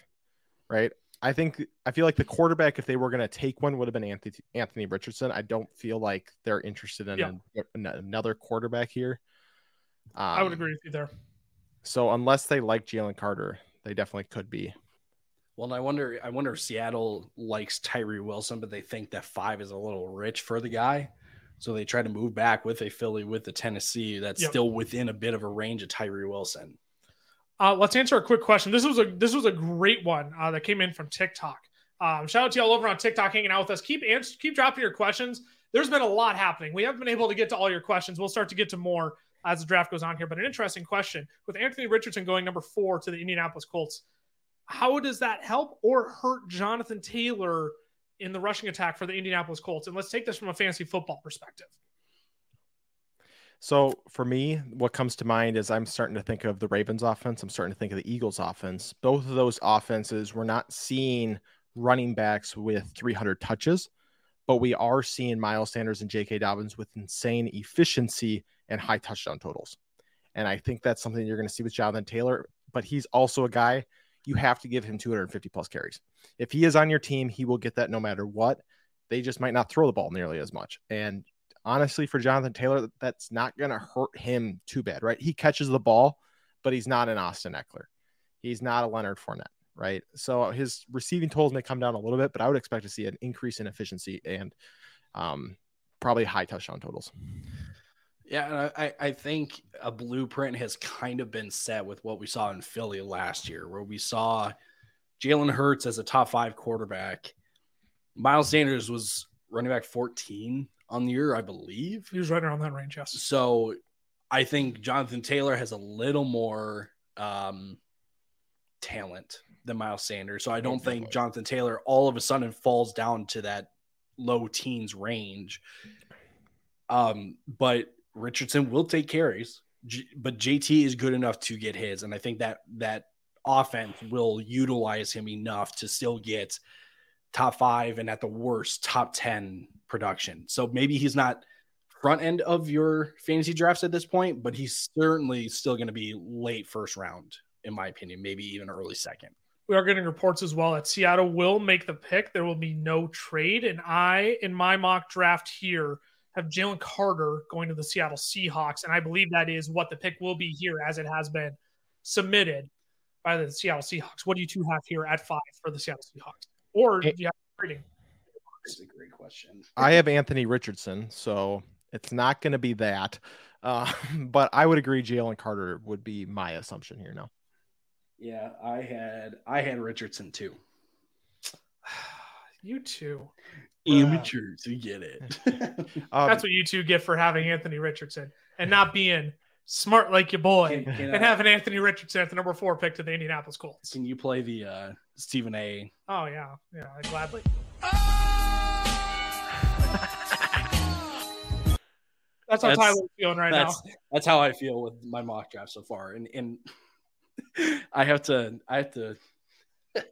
right? I think I feel like the quarterback, if they were going to take one, would have been Anthony Anthony Richardson. I don't feel like they're interested in Yeah. an- an- another quarterback here. I would Um, agree with you there. So unless they like Jalen Carter, they definitely could be. Well, and I wonder, I wonder if Seattle likes Tyree Wilson, but they think that five is a little rich for the guy. So they try to move back with a Philly with the Tennessee that's Yep. still within a bit of a range of Tyree Wilson. Uh, let's answer a quick question. This was a this was a great one uh, that came in from TikTok. Um, shout out to y'all over on TikTok hanging out with us. Keep ans- keep dropping your questions. There's been a lot happening. We haven't been able to get to all your questions. We'll start to get to more as the draft goes on here. But an interesting question with Anthony Richardson going number four to the Indianapolis Colts. How does that help or hurt Jonathan Taylor in the rushing attack for the Indianapolis Colts? And let's take this from a fantasy football perspective. So for me, what comes to mind is I'm starting to think of the Ravens offense. I'm starting to think of the Eagles offense. Both of those offenses, we're not seeing running backs with 300 touches, but we are seeing Miles Sanders and J.K. Dobbins with insane efficiency and high touchdown totals. And I think that's something you're going to see with Jonathan Taylor, but he's also a guy you have to give him 250 plus carries. If he is on your team, he will get that no matter what. They just might not throw the ball nearly as much. And honestly, for Jonathan Taylor, that's not going to hurt him too bad, right? He catches the ball, but he's not an Austin Ekeler. He's not a Leonard Fournette, right? So his receiving totals may come down a little bit, but I would expect to see an increase in efficiency and um, probably high touchdown totals. Yeah, I, I think a blueprint has kind of been set with what we saw in Philly last year, where we saw Jalen Hurts as a top five quarterback. Miles Sanders was running back 14 on the year, I believe. He was right around that range, yes. So I think Jonathan Taylor has a little more um, talent than Miles Sanders. So I don't think Jonathan Taylor all of a sudden falls down to that low teens range. Um, but Richardson will take carries, but JT is good enough to get his, and I think that that offense will utilize him enough to still get top five and at the worst top 10 production. So maybe he's not front end of your fantasy drafts at this point, but he's certainly still going to be late first round, in my opinion, maybe even early second. We are getting reports as well that Seattle will make the pick. There will be no trade. And I, in my mock draft here, have Jalen Carter going to the Seattle Seahawks. And I believe that is what the pick will be here as it has been submitted by the Seattle Seahawks. What do you two have here at five for the Seattle Seahawks? Or do you have trading? This is a great question. I have Anthony Richardson, so it's not going to be that. Uh, but I would agree Jalen Carter would be my assumption here now. Yeah, I had I had Richardson too. You two. Amateurs, we get it. Um, That's what you two get for having Anthony Richardson and not being smart like your boy Can- can and I- having Anthony Richardson at the number four pick to the Indianapolis Colts. Can you play the uh, Stephen A? Oh, yeah. Yeah, gladly. That's how That's- Tyler's feeling right that's that's how I feel with my mock draft so far, and and I have to I have to I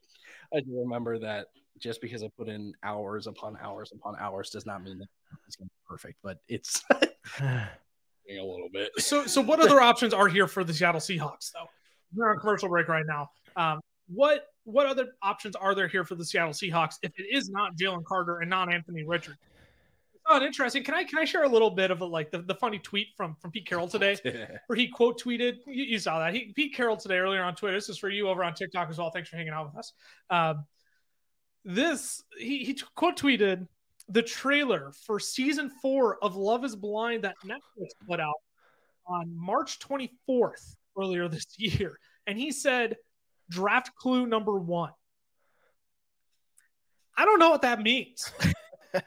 have to remember that just because I put in hours upon hours upon hours does not mean that it's going to be perfect, but it's a little bit. So, so what other options are here for the Seattle Seahawks, though? We're on commercial break right now. Um, what what other options are there here for the Seattle Seahawks if it is not Jalen Carter and not Anthony Richard? Oh, interesting. Can I can I share a little bit of a, like the, the funny tweet from from Pete Carroll today? where he quote tweeted. You, you saw that. He, Pete Carroll today earlier on Twitter. This is for you over on TikTok as well. Thanks for hanging out with us. Um, this he, he quote tweeted the trailer for season four of Love Is Blind that Netflix put out on March 24th earlier this year, and he said Draft clue number one. I don't know what that means.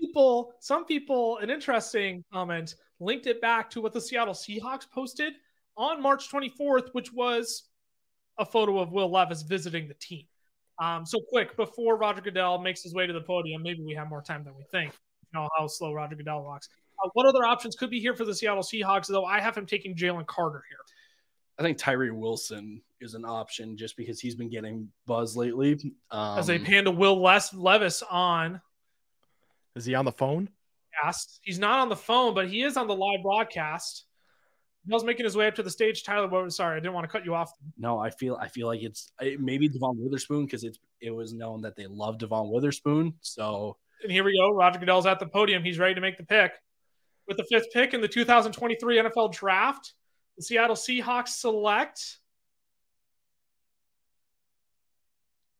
people, some people, an interesting comment linked it back to what the Seattle Seahawks posted on March 24th, which was a photo of Will Levis visiting the team. Um, so quick before Roger Goodell makes his way to the podium, maybe we have more time than we think. You know how slow Roger Goodell walks. Uh, what other options could be here for the Seattle Seahawks? Though I have him taking Jalen Carter here. I think Tyree Wilson is an option just because he's been getting buzz lately. Um, As they pan to Will Les- Levis on Is he on the phone? cast. He's not on the phone, but he is on the live broadcast. Bill's making his way up to the stage. Tyler, what, sorry, I didn't want to cut you off. no, I feel I feel like it's it, maybe Devon Witherspoon because it's it was known that they love Devon Witherspoon. So And here we go. Roger Goodell's at the podium. He's ready to make the pick. With the fifth pick in the 2023 NFL Draft, the Seattle Seahawks select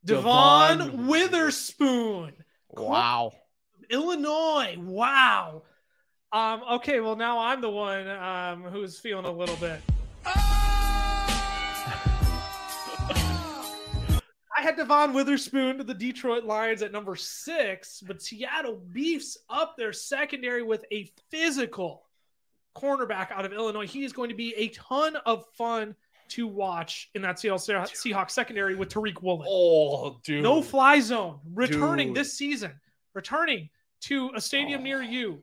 Devon, Devon Witherspoon, Wow. Illinois. Wow. Um, okay, well now I'm the one um, who's feeling a little bit. I had Devon Witherspoon to the Detroit Lions at number six, but Seattle beefs up their secondary with a physical cornerback out of Illinois. He is going to be a ton of fun to watch in that Seattle Seahawks secondary with Tariq Woolen. oh, dude, No fly zone returning Dude. this season, returning to a stadium Oh. near you.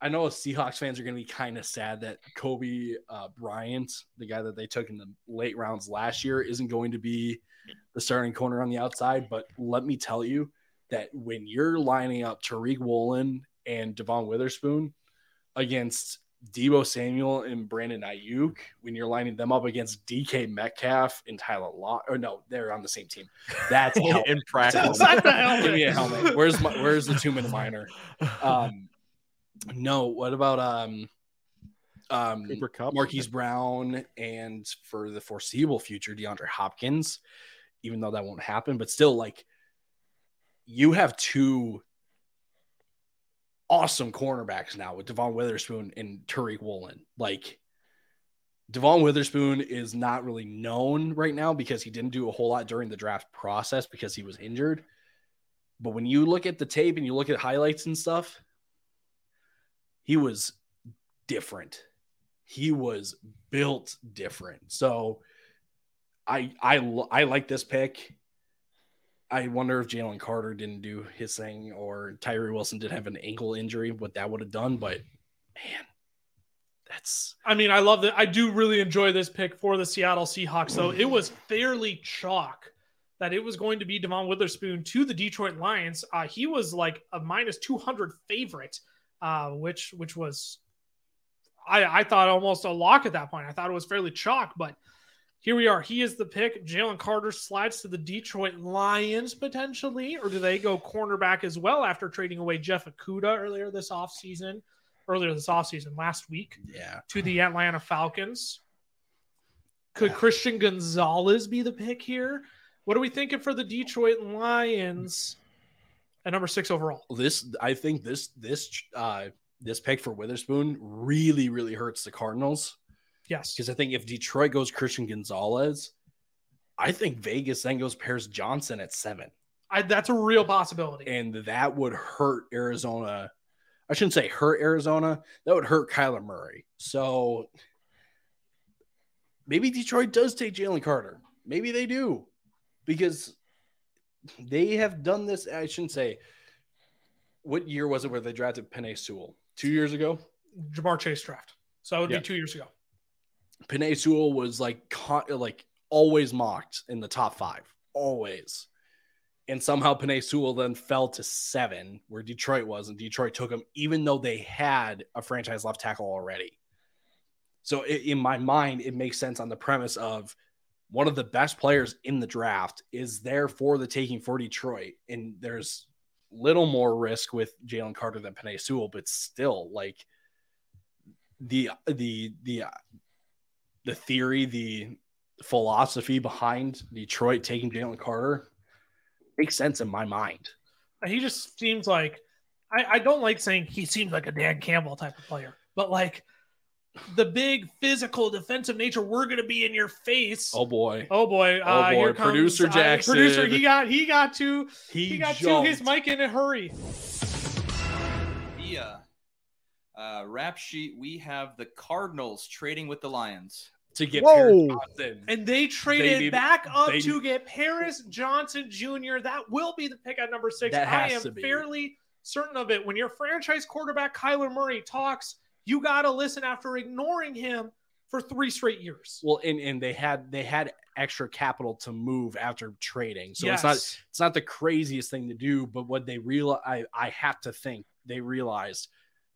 I know Seahawks fans are going to be kind of sad that Coby uh, Bryant, the guy that they took in the late rounds last year, isn't going to be the starting corner on the outside. But let me tell you that when you're lining up Tariq Woolen and Devon Witherspoon against Deebo Samuel and Brandon Aiyuk, when you're lining them up against DK Metcalf and Tyler Law, or no, they're on the same team. That's In practice. Outside the helmet. Give me a helmet. Where's my Where's the two minute minor? Um, no. What about um, um, Cooper Kupp. Marquise Brown and for the foreseeable future, DeAndre Hopkins? Even though that won't happen, but still, like you have two awesome cornerbacks now with Devon Witherspoon and Tariq Woolen. Like Devon Witherspoon is not really known right now because he didn't do a whole lot during the draft process because he was injured. But when you look at the tape and you look at highlights and stuff, he was different. He was built different. So I I I like this pick. I wonder if Jalen Carter didn't do his thing or Tyree Wilson did have an ankle injury, what that would have done. But man, that's I mean, I love that. I do really enjoy this pick for the Seattle Seahawks, though. It was fairly chalk that it was going to be Devon Witherspoon to the Detroit Lions. Uh, he was like a minus 200 favorite, uh, which which was, I, I thought almost a lock at that point. I thought it was fairly chalk, but here we are. He is the pick. Jalen Carter slides to the Detroit Lions potentially, or do they go cornerback as well after trading away Jeff Okudah earlier this offseason? Earlier this offseason, last week yeah. to the Atlanta Falcons. Could Yeah. Christian Gonzalez be the pick here? What are we thinking for the Detroit Lions at number six overall? This I think this this uh this pick for Witherspoon really, really hurts the Cardinals. Yes. Because I think if Detroit goes Christian Gonzalez, I think Vegas then goes Paris Johnson at seven. I, that's a real possibility. And that would hurt Arizona. I shouldn't say hurt Arizona. That would hurt Kyler Murray. So maybe Detroit does take Jalen Carter. Maybe they do. Because they have done this. I shouldn't say what year was it where they drafted Penei Sewell? Two years ago? Ja'Marr Chase draft. So that would Yeah. be two years ago. Penei Sewell was like con- like always mocked in the top five, always. And somehow Penei Sewell then fell to seven, where Detroit was, and Detroit took him, even though they had a franchise left tackle already. So i in my mind, it makes sense on the premise of one of the best players in the draft is there for the taking for Detroit, and there's little more risk with Jalen Carter than Penei Sewell, but still, like the the the the theory, the philosophy behind Detroit taking Jalen Carter makes sense in my mind. He just seems like I, I don't like saying he seems like a Dan Campbell type of player, but like the big physical defensive nature. We're going to be in your face. Oh boy. Oh boy! Oh, uh, boy. Here comes, Producer uh, Jackson. producer, he got he got to He, he got to his mic in a hurry. Via uh, rap sheet, we have the Cardinals trading with the Lions. To get Whoa. Paris Johnson. And they traded need- back up they- to get Paris Johnson Jr. That will be the pick at number six. That I am to be. fairly certain of it. When your franchise quarterback Kyler Murray talks, you got to listen after ignoring him for three straight years. Well, and, and they had they had extra capital to move after trading, so yes. it's not it's not the craziest thing to do. But what they realize, I I have to think they realized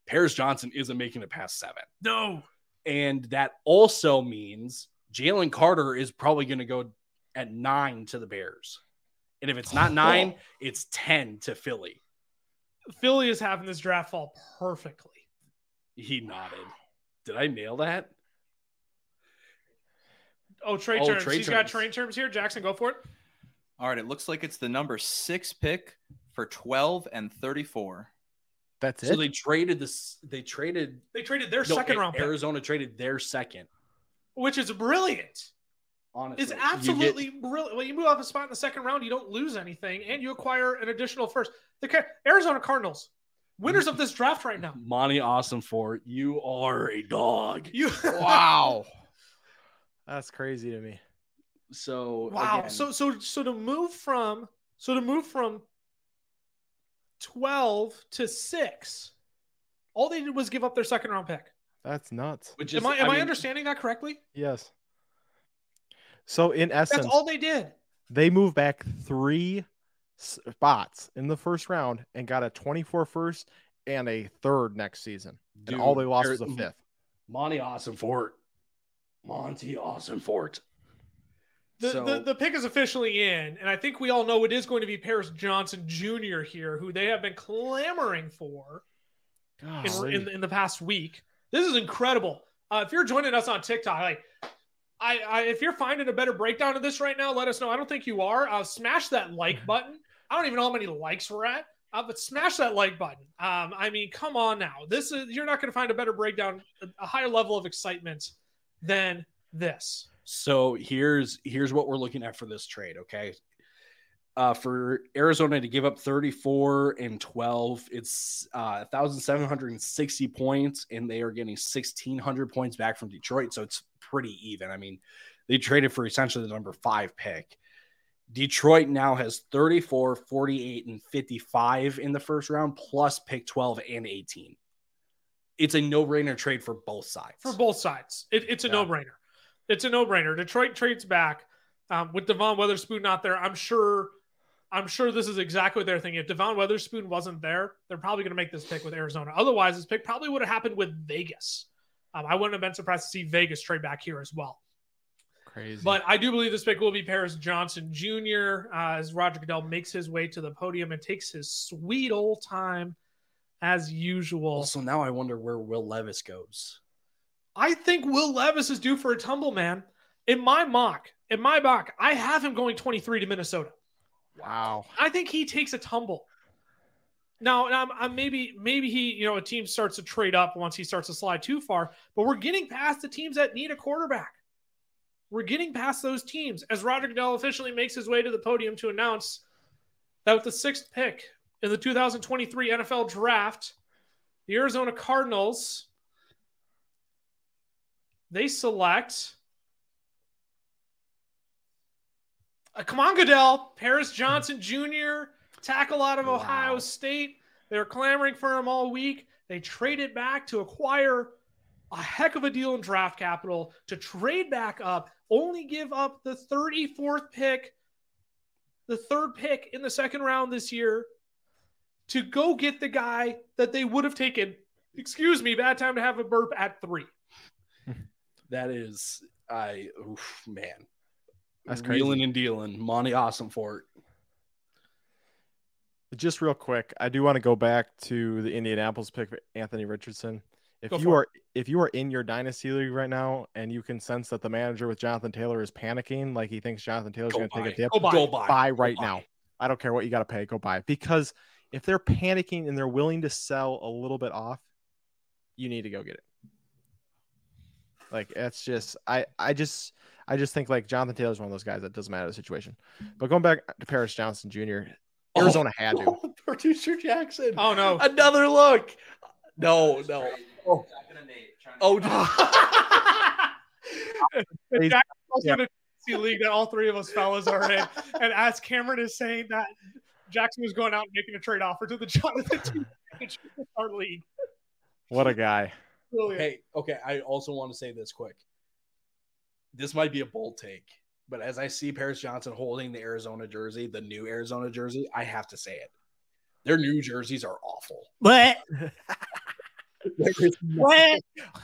Paris Johnson isn't making it past seven, no. And that also means Jalen Carter is probably going to go at nine to the Bears, and if it's not oh. nine, it's ten to Philly. Philly is having this draft fall perfectly. He nodded. Did I nail that? Oh, trade Oh, terms. trade He's got terms. trade terms here. Jackson, go for it. All right, it looks like it's the number six pick for 12 and 34. That's So it. So they traded this. They traded They traded their no, second A- round pick, Arizona traded their second. which is brilliant. Honestly, It's You get- absolutely brilliant. When you move off a spot in the second round, you don't lose anything, and you acquire an additional first. The Arizona Cardinals, winners of this draft right now. Monti Ossenfort you are a dog. You wow. That's crazy to me. So wow. again, So so so to move from so to move from twelve to six, all they did was give up their second round pick. That's nuts. which is Am I am I, mean, understanding that correctly? Yes. So in essence, That's all they did. they moved back three spots in the first round and got a 24 first and a third next season. dude, and all they lost was a fifth. Monti Ossenfort, Monty Awesome Fort. The, So- the the pick is officially in, and I think we all know it is going to be Paris Johnson Jr. here, who they have been clamoring for in, in, in the past week. This is incredible. Uh, if you're joining us on TikTok, like I, I, if you're finding a better breakdown of this right now, let us know. I don't think you are. Uh, smash that like button. I don't even know how many likes we're at, uh, but smash that like button. Um, I mean, come on now. This is you're not going to find a better breakdown, a, a higher level of excitement than this. So here's here's what we're looking at for this trade. Okay, uh, for Arizona to give up 34 and 12, it's uh, 1,760 points, and they are getting 1,600 points back from Detroit. So it's pretty even. I mean, they traded for essentially the number five pick. Detroit now has 34, 48, and 55 in the first round, plus pick 12 and 18. It's a no brainer trade for both sides. for both sides. It, it's a Yeah. no-brainer. It's a no-brainer. Detroit trades back um, with Devon Witherspoon not there. I'm sure. I'm sure this is exactly what they're thinking. If Devon Witherspoon wasn't there, they're probably going to make this pick with Arizona. Otherwise, this pick probably would have happened with Vegas. Um, I wouldn't have been surprised to see Vegas trade back here as well. Crazy. But I do believe this pick will be Paris Johnson Jr. Uh, as Roger Goodell makes his way to the podium and takes his sweet old time as usual. Also, now I wonder where Will Levis goes. I think Will Levis is due for a tumble, man. In my mock, in my mock, I have him going 23 to Minnesota. wow. I think he takes a tumble. Now, I'm, I'm maybe maybe he, you know, a team starts to trade up once he starts to slide too far, but we're getting past the teams that need a quarterback. We're getting past those teams as Roger Goodell officially makes his way to the podium to announce that with the sixth pick in the 2023 NFL Draft, the Arizona Cardinals they select. Uh, come on, Goodell. Paris Johnson Jr., tackle out of Wow. Ohio State. They're clamoring for him all week. They traded back to acquire a heck of a deal in draft capital to trade back up, only give up the 34th pick, the third pick in the second round this year to go get the guy that they would have taken. Excuse me, bad time to have a burp at three. That is, I, oof, man. That's crazy. Wheeling and dealing. Monti Ossenfort. Just real quick, I do want to go back to the Indianapolis pick for Anthony Richardson. If Go you for are if you are in your dynasty league right now and you can sense that the manager with Jonathan Taylor is panicking, like he thinks Jonathan Taylor's Go going to take a dip, Go buy. Go buy. buy Go right buy. now. I don't care what you got to pay, go buy. Because if they're panicking and they're willing to sell a little bit off, you need to go get it. Like that's just I I just I just think like Jonathan Taylor's one of those guys that doesn't matter the situation. But going back to Paris Johnson Jr., oh. Arizona had to. Oh, producer Jackson. Oh no. Another look. No, no. Oh, oh. The He's- Jack also yeah. in a league that all three of us fellas are in. And as Cameron is saying that Jackson was going out and making a trade offer to the Jonathan to our league. What a guy. Brilliant. hey, okay. I also want to say this quick. This might be a bold take, but as I see Paris Johnson holding the Arizona jersey, the new Arizona jersey, I have to say it. Their new jerseys are awful. What? What?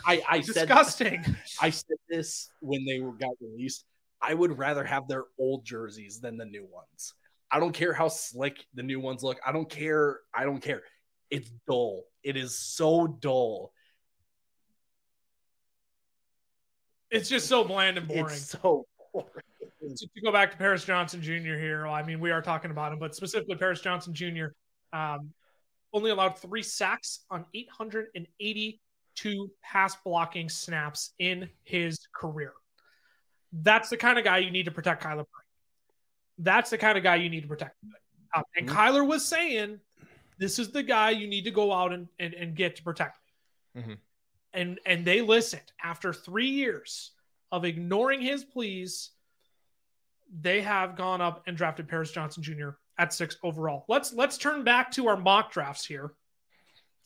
I, I said Disgusting. I said this when they were, got released. I would rather have their old jerseys than the new ones. I don't care how slick the new ones look. I don't care. I don't care. It's dull. It is so dull. It's just so bland and boring. It's so boring. to, to go back to Paris Johnson Jr. here, I mean, we are talking about him, but specifically Paris Johnson Jr. Um, only allowed three sacks on 882 pass blocking snaps in his career. That's the kind of guy you need to protect Kyler Murray. That's the kind of guy you need to protect. Um, and Kyler was saying, this is the guy you need to go out and, and, and get to protect me. Mhm. And, and they listened after three years of ignoring his pleas they have gone up and drafted Paris Johnson Jr. at six overall. Let's let's turn back to our mock drafts here.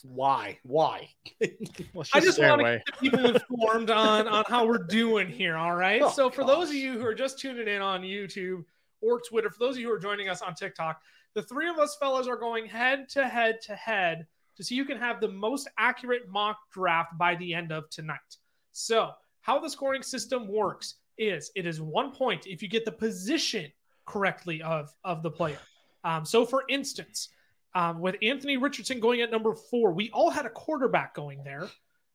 Why? Why? Let's I just stay want to away. get people informed on on how we're doing here. All right. Oh, so for those of you who are just tuning in on YouTube or Twitter, for those of you who are joining us on TikTok, the three of us fellas are going head to head to head see who can have the most accurate mock draft by the end of tonight. So how the scoring system works is it is one point if you get the position correctly of of the player. Um, so for instance, um, with Anthony Richardson going at number four, we all had a quarterback going there.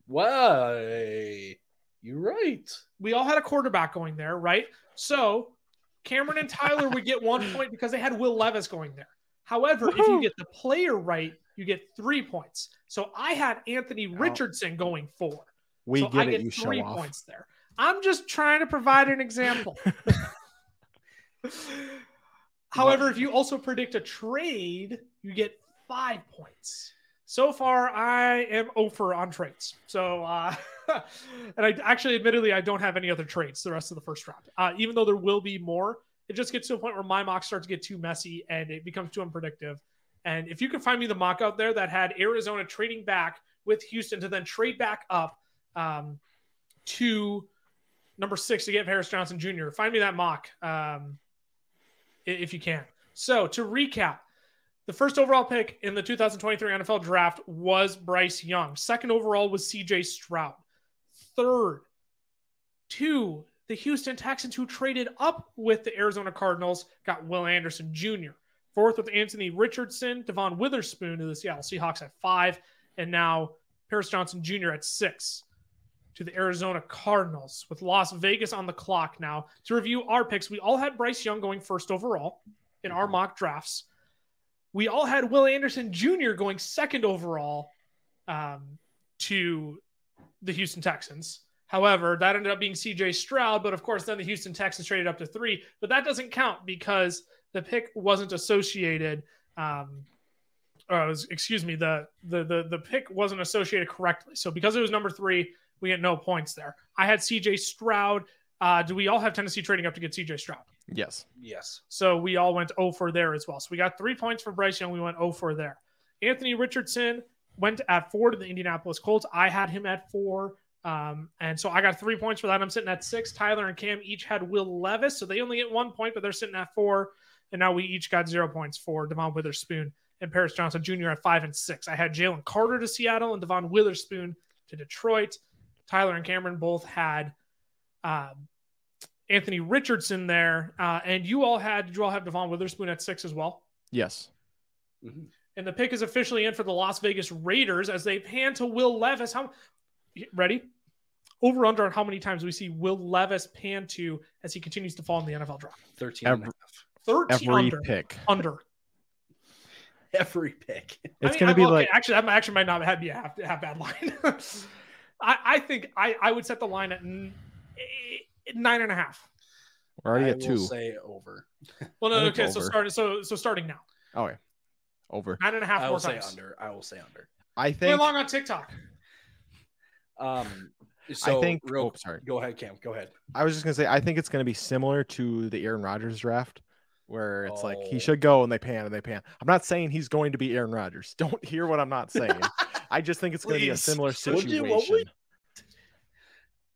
Why? You're right. we all had a quarterback going there, right? So Cameron and Tyler would get one point because they had Will Levis going there. However, if you get the player right, you get three points. So I had Anthony Richardson going four. We so get I it, get you show three off. points there. I'm just trying to provide an example. However, if you also predict a trade, you get five points. So far, I am over on trades. So, uh, and I actually, admittedly, I don't have any other trades the rest of the first round. Uh, even though there will be more, it just gets to a point where my mock starts to get too messy and it becomes too unpredictable. And if you can find me the mock out there that had Arizona trading back with Houston to then trade back up um, to number six to get Paris Johnson Jr., find me that mock um, if you can. So to recap, the first overall pick in the 2023 NFL draft was Bryce Young. Second overall was CJ Stroud. Third, to the Houston Texans, who traded up with the Arizona Cardinals, got Will Anderson Jr. Fourth with Anthony Richardson, Devon Witherspoon to the Seattle Seahawks at five, and now Paris Johnson Jr. at six to the Arizona Cardinals with Las Vegas on the clock now. To review our picks, we all had Bryce Young going first overall in our mock drafts. We all had Will Anderson Jr. going second overall um, to the Houston Texans. However, that ended up being CJ Stroud, but of course, then the Houston Texans traded up to three. But that doesn't count because the pick wasn't associated. Um, or was- excuse me, the, the the the pick wasn't associated correctly. So because it was number three, we get no points there. I had CJ Stroud. Uh, do we all have Tennessee trading up to get CJ Stroud? Yes. Yes. So we all went 0 for there as well. So we got three points for Bryce Young. We went 0 for there. Anthony Richardson went at four to the Indianapolis Colts. I had him at four. Um, and so I got three points for that. I'm sitting at six. Tyler and Cam each had Will Levis. So they only get one point, but they're sitting at four. And now we each got zero points for Devon Witherspoon and Paris Johnson Jr. at five and six. I had Jalen Carter to Seattle and Devon Witherspoon to Detroit. Tyler and Cameron both had um, Anthony Richardson there. Uh, and you all had, did you all have Devon Witherspoon at six as well? Yes. And the pick is officially in for the Las Vegas Raiders as they pan to Will Levis. How ready? Over under on how many times we see Will Levis pan to as he continues to fall in the NFL draft. 13 and a Every- half. 13 Every under. pick. Under. Every pick. It's I mean, gonna I'm- be okay, like actually that actually might not have be a half, half bad line. I, I think I, I would set the line at n- eh, nine and a half. We're already I at two. say over. Well, no, think okay, so starting so so starting now, Oh, yeah. Over. nine and a half I more will say times. under. I will say under. I Play think. along on TikTok. Um, so I think. real, oh, sorry. go ahead, Cam. Go ahead. I was just gonna say. I think it's gonna be similar to the Aaron Rodgers draft, where it's oh. like he oh. should go and they pan and they pan. I'm not saying he's going to be Aaron Rodgers. Don't hear what I'm not saying. I just think it's going to be a similar situation. Would you, would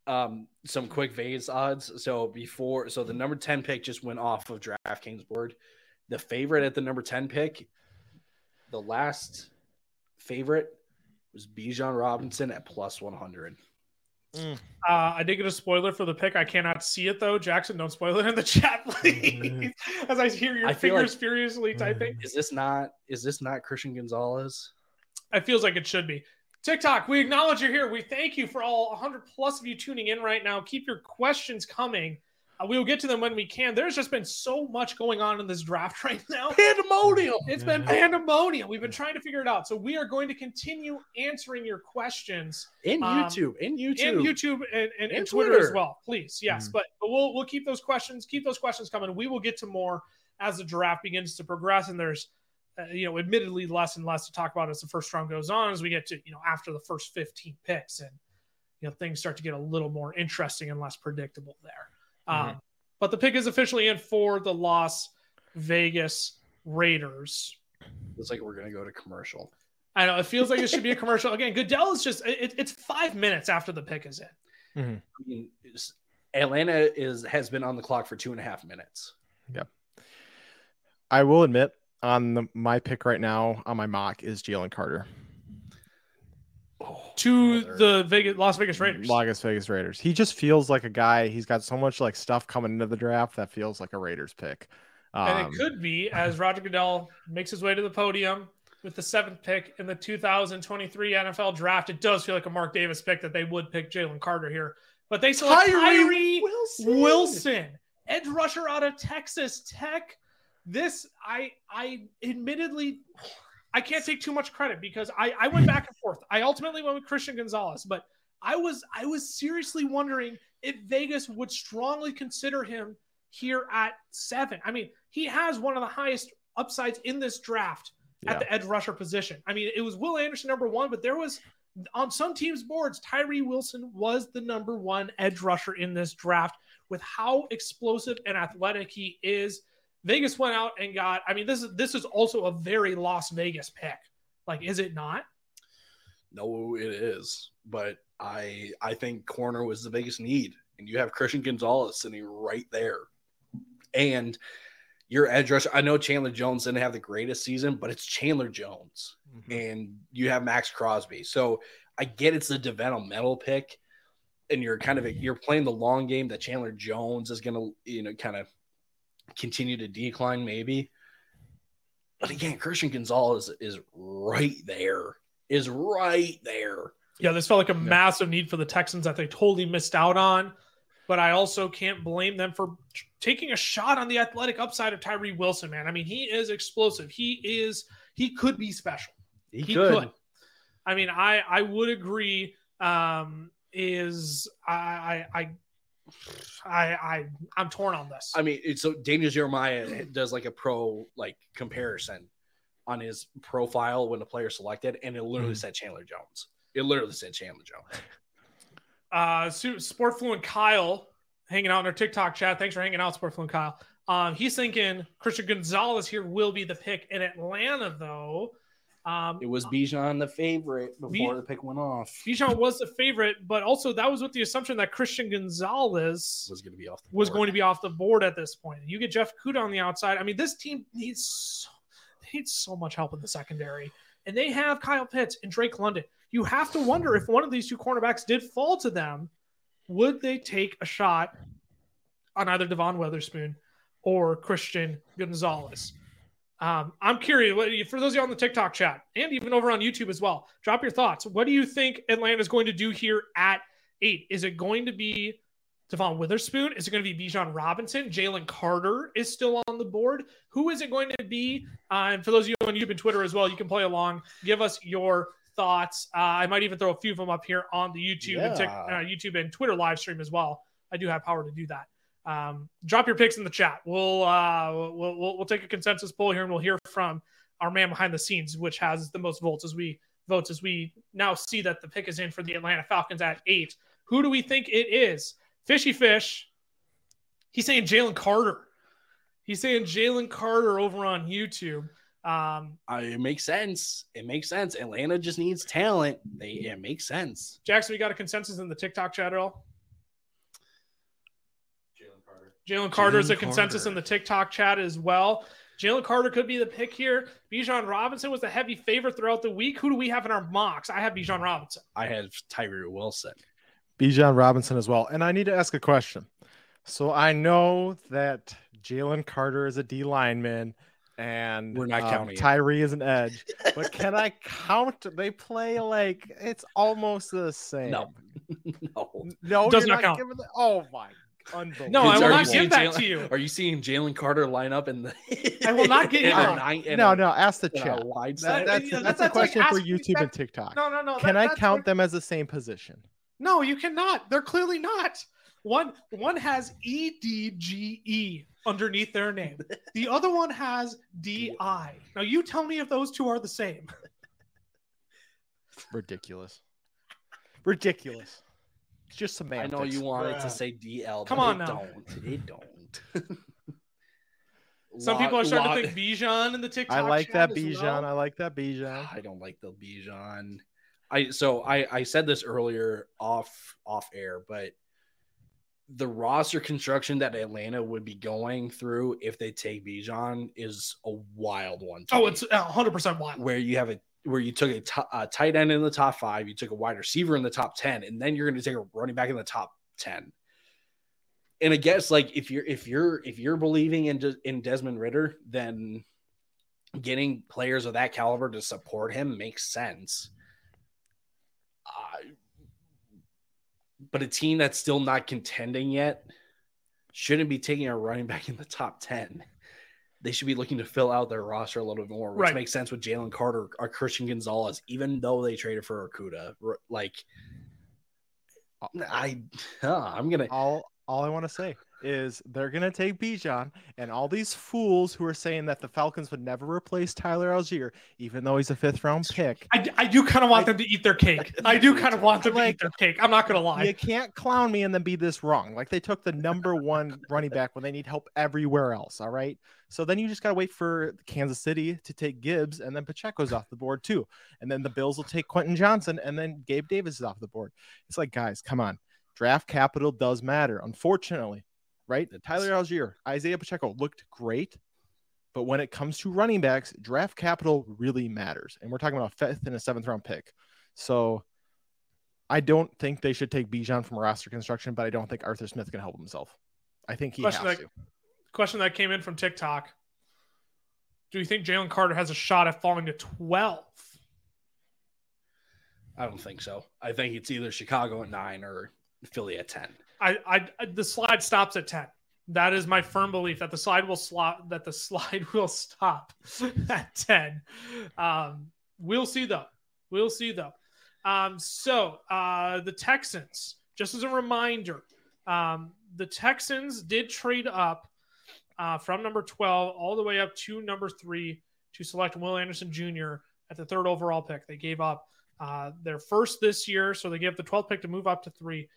um, some quick Vegas odds. So before, so the number 10 pick just went off of DraftKings board. The favorite at the number 10 pick, the last favorite was Bijan Robinson at plus 100. Mm. Uh, I did get a spoiler for the pick. I cannot see it though. Jackson, don't spoil it in the chat, mm-hmm. please. As I hear your I fingers like, furiously mm. typing. Is this not is this not Christian Gonzalez? It feels like it should be. TikTok, we acknowledge you're here. We thank you for all 100 plus of you tuning in right now. Keep your questions coming. We will get to them when we can. There's just been so much going on in this draft right now. Pandemonium. It's been pandemonium. We've been trying to figure it out. So we are going to continue answering your questions In Um, YouTube. In YouTube. and YouTube and, and, and And Twitter. as well. Please, yes. But, but we'll we'll keep those questions, keep those questions coming. We will get to more as the draft begins to progress, and there's uh, you know, admittedly less and less to talk about as the first round goes on, as we get to you know after the first 15 picks, and you know things start to get a little more interesting and less predictable there. Um, but the pick is officially in for the Las Vegas Raiders. Looks like we're gonna go to commercial. I know it feels like it should be a commercial. Again, Goodell is just it, it's five minutes after the pick is in. I mean, it's- Atlanta is has been on the clock for two and a half minutes. Yep. I will admit, on the, my pick right now on my mock is Jalen Carter, to the Vegas, Las Vegas Raiders. Las Vegas Raiders. He just feels like a guy. He's got so much like stuff coming into the draft that feels like a Raiders pick. and Um, it could be as Roger Goodell makes his way to the podium with the seventh pick in the 2023 NFL draft. It does feel like a Mark Davis pick that they would pick Jalen Carter here, but they select Tyree, Wilson. Wilson, edge rusher out of Texas Tech. This I I admittedly I can't take too much credit because I I went back and forth. I ultimately went with Christian Gonzalez, but I was I was seriously wondering if Vegas would strongly consider him here at seven. I mean, he has one of the highest upsides in this draft Yeah. at the edge rusher position. I mean, it was Will Anderson number one, but there was on some teams' boards, Tyree Wilson was the number one edge rusher in this draft with how explosive and athletic he is. Vegas went out and got. I mean, this is this is also a very Las Vegas pick. Like, is it not? No, it is. But I I think corner was the biggest need. And you have Christian Gonzalez sitting right there. And your edge rusher, I know Chandler Jones didn't have the greatest season, but it's Chandler Jones. Mm-hmm. And you have Maxx Crosby. So I get it's a developmental pick. And you're kind of you're playing the long game that Chandler Jones is gonna, you know, kind of continue to decline, maybe. But again, Christian Gonzalez is right there. Is right there. Yeah, this felt like a massive need for the Texans that they totally missed out on. But I also can't blame them for taking a shot on the athletic upside of Tyree Wilson, man. I mean, he is explosive. He is he could be special. He, He could. could. I mean, I I would agree. Um, is I I I I, I I'm torn on this. I mean, it's so Daniel Jeremiah does like a pro like comparison on his profile when the player selected, and it literally Mhm. said Chandler Jones. It literally said Chandler Jones. uh Su- sport fluent kyle hanging out in our tiktok chat thanks for hanging out sport fluent kyle um he's thinking christian gonzalez here will be the pick in atlanta though um It was Bijan the favorite before Bi- the pick went off. Bijan was the favorite, but also that was with the assumption that Christian Gonzalez Was going to be off. The was board. going to be off the board at this point. You get Jeff Okudah on the outside. I mean, this team needs so, they need so much help in the secondary, and they have Kyle Pitts and Drake London. You have to wonder if one of these two cornerbacks did fall to them, would they take a shot on either Devon Witherspoon or Christian Gonzalez? Um, I'm curious. What, for those of you on the TikTok chat and even over on YouTube as well, drop your thoughts. What do you think Atlanta is going to do here at eight? Is it going to be Devon Witherspoon? Is it going to be Bijan Robinson? Jalen Carter is still on the board. Who is it going to be? Uh, and for those of you on YouTube and Twitter as well, you can play along. Give us your thoughts. Uh, I might even throw a few of them up here on the YouTube and Tik- Yeah. uh, YouTube and Twitter live stream as well. I do have power to do that. Um, drop your picks in the chat. We'll, uh, we'll we'll we'll take a consensus poll here, and we'll hear from our man behind the scenes, which has the most votes as we votes as we now see that the pick is in for the Atlanta Falcons at eight. Who do we think it is? Fishy Fish. He's saying Jalen Carter. He's saying Jalen Carter over on YouTube. Um, I, it makes sense. It makes sense. Atlanta just needs talent. They it makes sense. Jackson, we got a consensus in the TikTok chat at all? Jalen Carter. Jalen is a consensus Carter. in the TikTok chat as well. Jalen Carter could be the pick here. Bijan Robinson was the heavy favorite throughout the week. Who do we have in our mocks? I have Bijan Robinson. I have Tyree Wilson. Bijan Robinson as well. And I need to ask a question. So I know that Jalen Carter is a D lineman and We're not um, counting. Tyree is an edge. But can I count? They play like it's almost the same. No. no. no, Does you're not count. the- oh my, unbelievable. No, I Are will you not seeing give that Jalen- to you. Are you seeing Jalen Carter line up in the? I will not get you a that. nine- in no, no. Ask the in chat. That- set? that's that's, that's a like question for YouTube that- and TikTok. No, no, no. Can that- I count what- them as the same position? No, you cannot. They're clearly not. One one has E D G E underneath their name. The other one has D I. Now you tell me if those two are the same. Ridiculous. Ridiculous. It's just I know you wanted Bruh. to say DL. Come but on it now. Don't. It don't. Some Lot- people are starting lot- to think Bijan in the TikTok. I like chat that as Bijan. well. I like that Bijan. Ah, I don't like the Bijan. I so I I said this earlier off off air, but the roster construction that Atlanta would be going through if they take Bijan is a wild one. to Oh, me. it's hundred percent wild. where you have a where you took a tight end in the top five, you took a wide receiver in the top ten, and then you're going to take a running back in the top ten. And I guess like if you're if you're if you're believing in Des- in Desmond Ridder, then getting players of that caliber to support him makes sense. Uh, but a team that's still not contending yet shouldn't be taking a running back in the top ten they should be looking to fill out their roster a little bit more, which Right. makes sense with Jalen Carter or Christian Gonzalez, even though they traded for Okudah. R- Like, I, I'm gonna. all all I want to say is they're gonna take Bijan and all these fools who are saying that the Falcons would never replace Tyler Allgeier, even though he's a fifth round pick. I, I do kind of want them to eat their cake. I do kind of want them to eat their cake. I'm not gonna lie. You can't clown me and then be this wrong. Like they took the number one running back when they need help everywhere else. All right. So then you just gotta wait for Kansas City to take Gibbs, and then Pacheco's off the board too. And then the Bills will take Quentin Johnson, and then Gabe Davis is off the board. It's like, guys, come on. Draft capital does matter, unfortunately. Right? Tyler Allgeier, Isaiah Pacheco looked great. But when it comes to running backs, draft capital really matters. And we're talking about a fifth and a seventh round pick. So I don't think they should take Bijan from roster construction, but I don't think Arthur Smith can help himself. I think he Question has to. Question that came in from TikTok. Do you think Jalen Carter has a shot at falling to 12? I don't think so. I think it's either Chicago at nine or Philly at ten. I, I, I- the slide stops at 10. That is my firm belief that the slide will slot that the slide will stop at 10. Um, we'll see though. We'll see though. Um, so uh, the Texans, just as a reminder, um, the Texans did trade up uh, from number 12 all the way up to number three to select Will Anderson Jr. at the third overall pick. They gave up uh, their first this year, so they gave up the 12th pick to move up to three.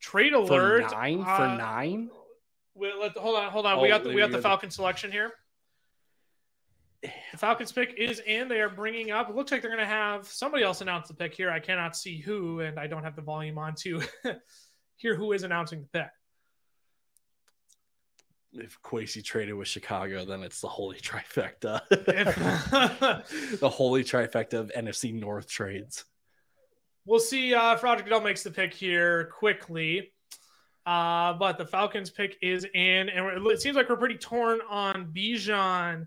Trade For alert. nine? For uh, nine? Wait, let, hold on, hold on. we Oh, got the we got the got the- Falcon selection here. The Falcons pick is in. They are bringing up. It looks like they're going to have somebody else announce the pick here. I cannot see who, and I don't have the volume on to hear who is announcing the pick. If Quasi traded with Chicago, then it's the holy trifecta. The holy trifecta of NFC North trades. We'll see uh, if Roger Goodell makes the pick here quickly. Uh, but the Falcons pick is in, and it seems like we're pretty torn on Bijan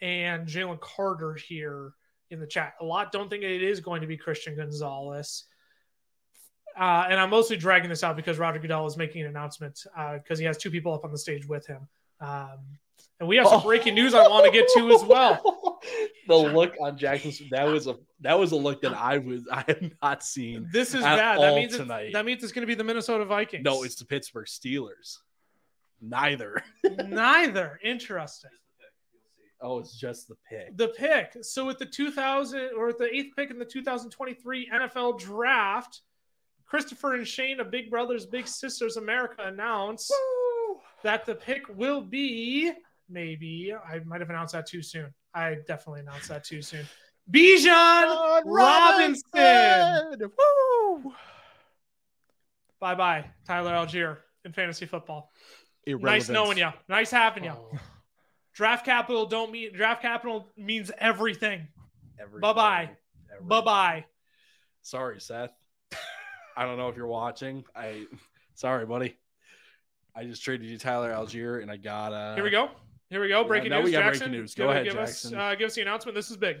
and Jalen Carter here in the chat. A lot don't think it is going to be Christian Gonzalez. Uh, and I'm mostly dragging this out because Roger Goodell is making an announcement because he has two people up on the stage with him. Um, and we have some breaking news I want to get to as well. the look on Jackson's that was a that was a look that I was I have not seen. This is bad. That means tonight. that means it's going to be the Minnesota Vikings. No, it's the Pittsburgh Steelers. Neither. neither. Interesting. Oh, it's just the pick. The pick. So with the 2000 or the eighth pick in the 2023 NFL Draft, Christopher and Shane of Big Brothers Big Sisters America announce that the pick will be maybe I might have announced that too soon. I definitely announced that too soon. Bijan Robinson. Woo! Bye bye, Tyler Allgeier in fantasy football. Nice knowing you. Nice having you. Oh, Draft capital don't mean draft capital means everything. everything. Bye-bye. Bye bye. Sorry, Seth. I don't know if you're watching. I sorry, buddy. I just traded you Tyler Allgeier, and I got uh. Here we go. Here we go. yeah, Breaking now news. we got Jackson, breaking news. Go it- ahead, give us Jackson. uh, give us the announcement. This is big.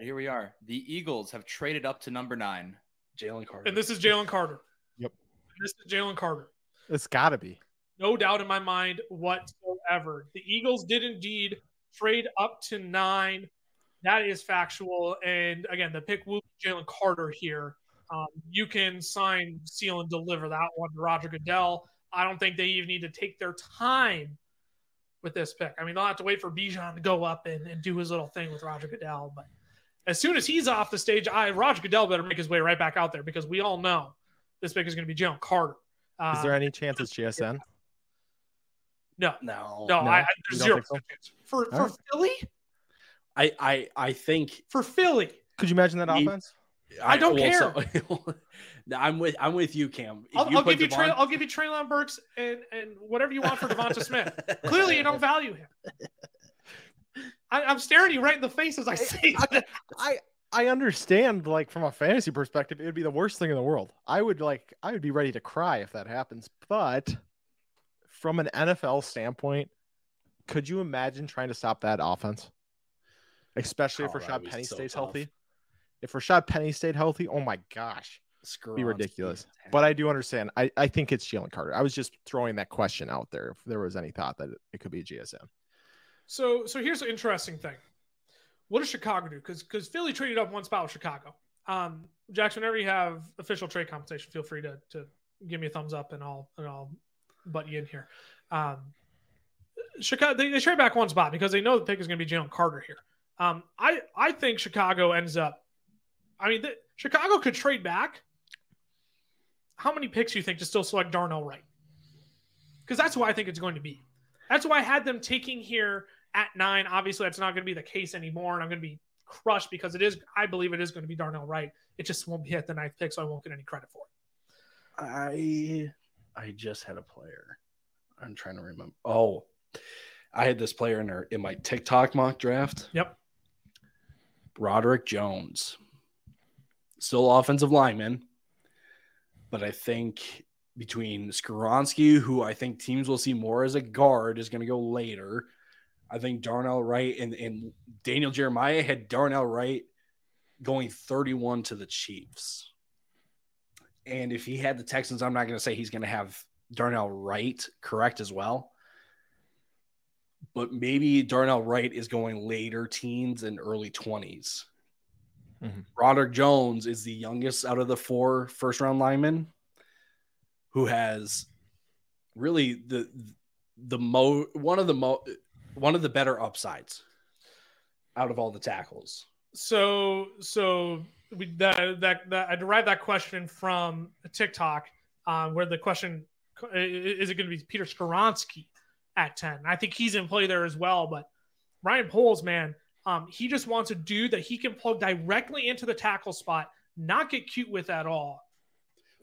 Here we are. The Eagles have traded up to number nine. Jalen Carter. And this is Jalen Carter. Yep. This is Jalen Carter. It's got to be. No doubt in my mind whatsoever. The Eagles did indeed trade up to nine. That is factual. And again, the pick will be Jalen Carter here. Um, you can sign, seal, and deliver that one to Roger Goodell. I don't think they even need to take their time with this pick. I mean, they'll have to wait for Bijan to go up and, and do his little thing with Roger Goodell. But as soon as he's off the stage, I Roger Goodell better make his way right back out there because we all know this pick is going to be Jalen Carter. Uh, Is there any chance it's JSN? no, no, no, No? I, I there's zero think so? chance. for for right. Philly. I, I, I think For Philly, Could you imagine that He- offense? I don't so- No, I'm with, I'm with you, Cam. If I'll, I'll put give you Trey, Devon- I'll give you Treylon Burks and and whatever you want for Devonta Smith. Clearly, you don't value him. I, I'm staring you right in the face as I say that. I I understand like from a fantasy perspective, it would be the worst thing in the world. I would like I would be ready to cry if that happens. But from an NFL standpoint, could you imagine trying to stop that offense? Especially if Oh, that Rashad Penny so stays tough. healthy. If Rashad Penny stayed healthy, oh my gosh, Skoronski be ridiculous. is But I do understand. I, I think it's Jalen Carter. I was just throwing that question out there if there was any thought that it, it could be a JSN. So so here's an interesting thing. What does Chicago do? Because because Philly traded up one spot with Chicago. Um, Jackson, whenever you have official trade compensation, feel free to to give me a thumbs up and I'll and I'll butt you in here. Um, Chicago they, they trade back one spot because they know the pick is going to be Jalen Carter here. Um, I I think Chicago ends up. I mean, the, Chicago could trade back. How many picks do you think to still select Darnell Wright? Because that's who I think it's going to be. That's why I had them taking here at nine. Obviously, that's not going to be the case anymore, and I'm going to be crushed because it is. I believe it is going to be Darnell Wright. It just won't be at the ninth pick, so I won't get any credit for it. I I just had a player. I'm trying to remember. Oh, I had this player in our, in my TikTok mock draft. Yep. Broderick Jones, still offensive lineman, but I think between Skoronski, who I think teams will see more as a guard, is going to go later. I think Darnell Wright and, and Daniel Jeremiah had Darnell Wright going 31 to the Chiefs. And if he had the Texans, I'm not going to say he's going to have Darnell Wright correct as well. But maybe Darnell Wright is going later teens and early 20s. Mhm. Broderick Jones is the youngest out of the four first round linemen who has really the the mo one of the mo one of the better upsides out of all the tackles. So, so we, that, that that I derived that question from TikTok, um, where the question i- i- is it going to be Peter Skoronski at ten? I think he's in play there as well. But Ryan Poles, man, um, he just wants a dude that he can plug directly into the tackle spot, not get cute with at all,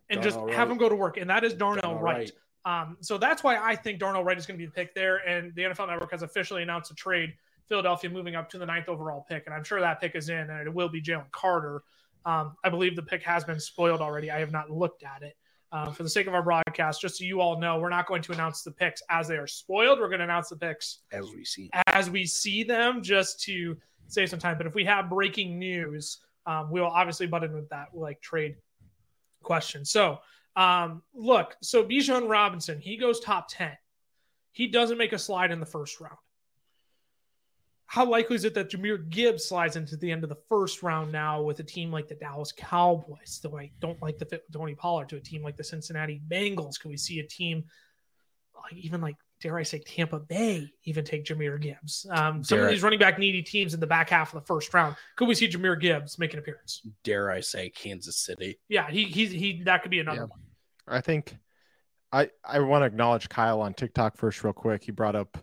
and just have him go to work. And that is Darnell, Darnell Wright. Um, so that's why I think Darnell Wright is going to be the pick there. And the NFL Network has officially announced a trade. Philadelphia moving up to the ninth overall pick, and I'm sure that pick is in, and it will be Jalen Carter. Um, I believe the pick has been spoiled already. I have not looked at it. Uh, for the sake of our broadcast, just so you all know, we're not going to announce the picks as they are spoiled. We're going to announce the picks as we see. as we see them, just to save some time. But if we have breaking news, um, we will obviously butt in with that like trade question. So Um, look, so Bijan Robinson, he goes top 10. He doesn't make a slide in the first round. How likely is it that Jahmyr Gibbs slides into the end of the first round now with a team like the Dallas Cowboys? Though I don't like the fit with Tony Pollard to a team like the Cincinnati Bengals. Could we see a team like even like dare I say Tampa Bay even take Jahmyr Gibbs? Um, some Dare of I- these running back needy teams in the back half of the first round. Could we see Jahmyr Gibbs make an appearance? Dare I say Kansas City? Yeah, he he's he that could be another Yeah. one. I think I I want to acknowledge Kyle on TikTok first, real quick. He brought up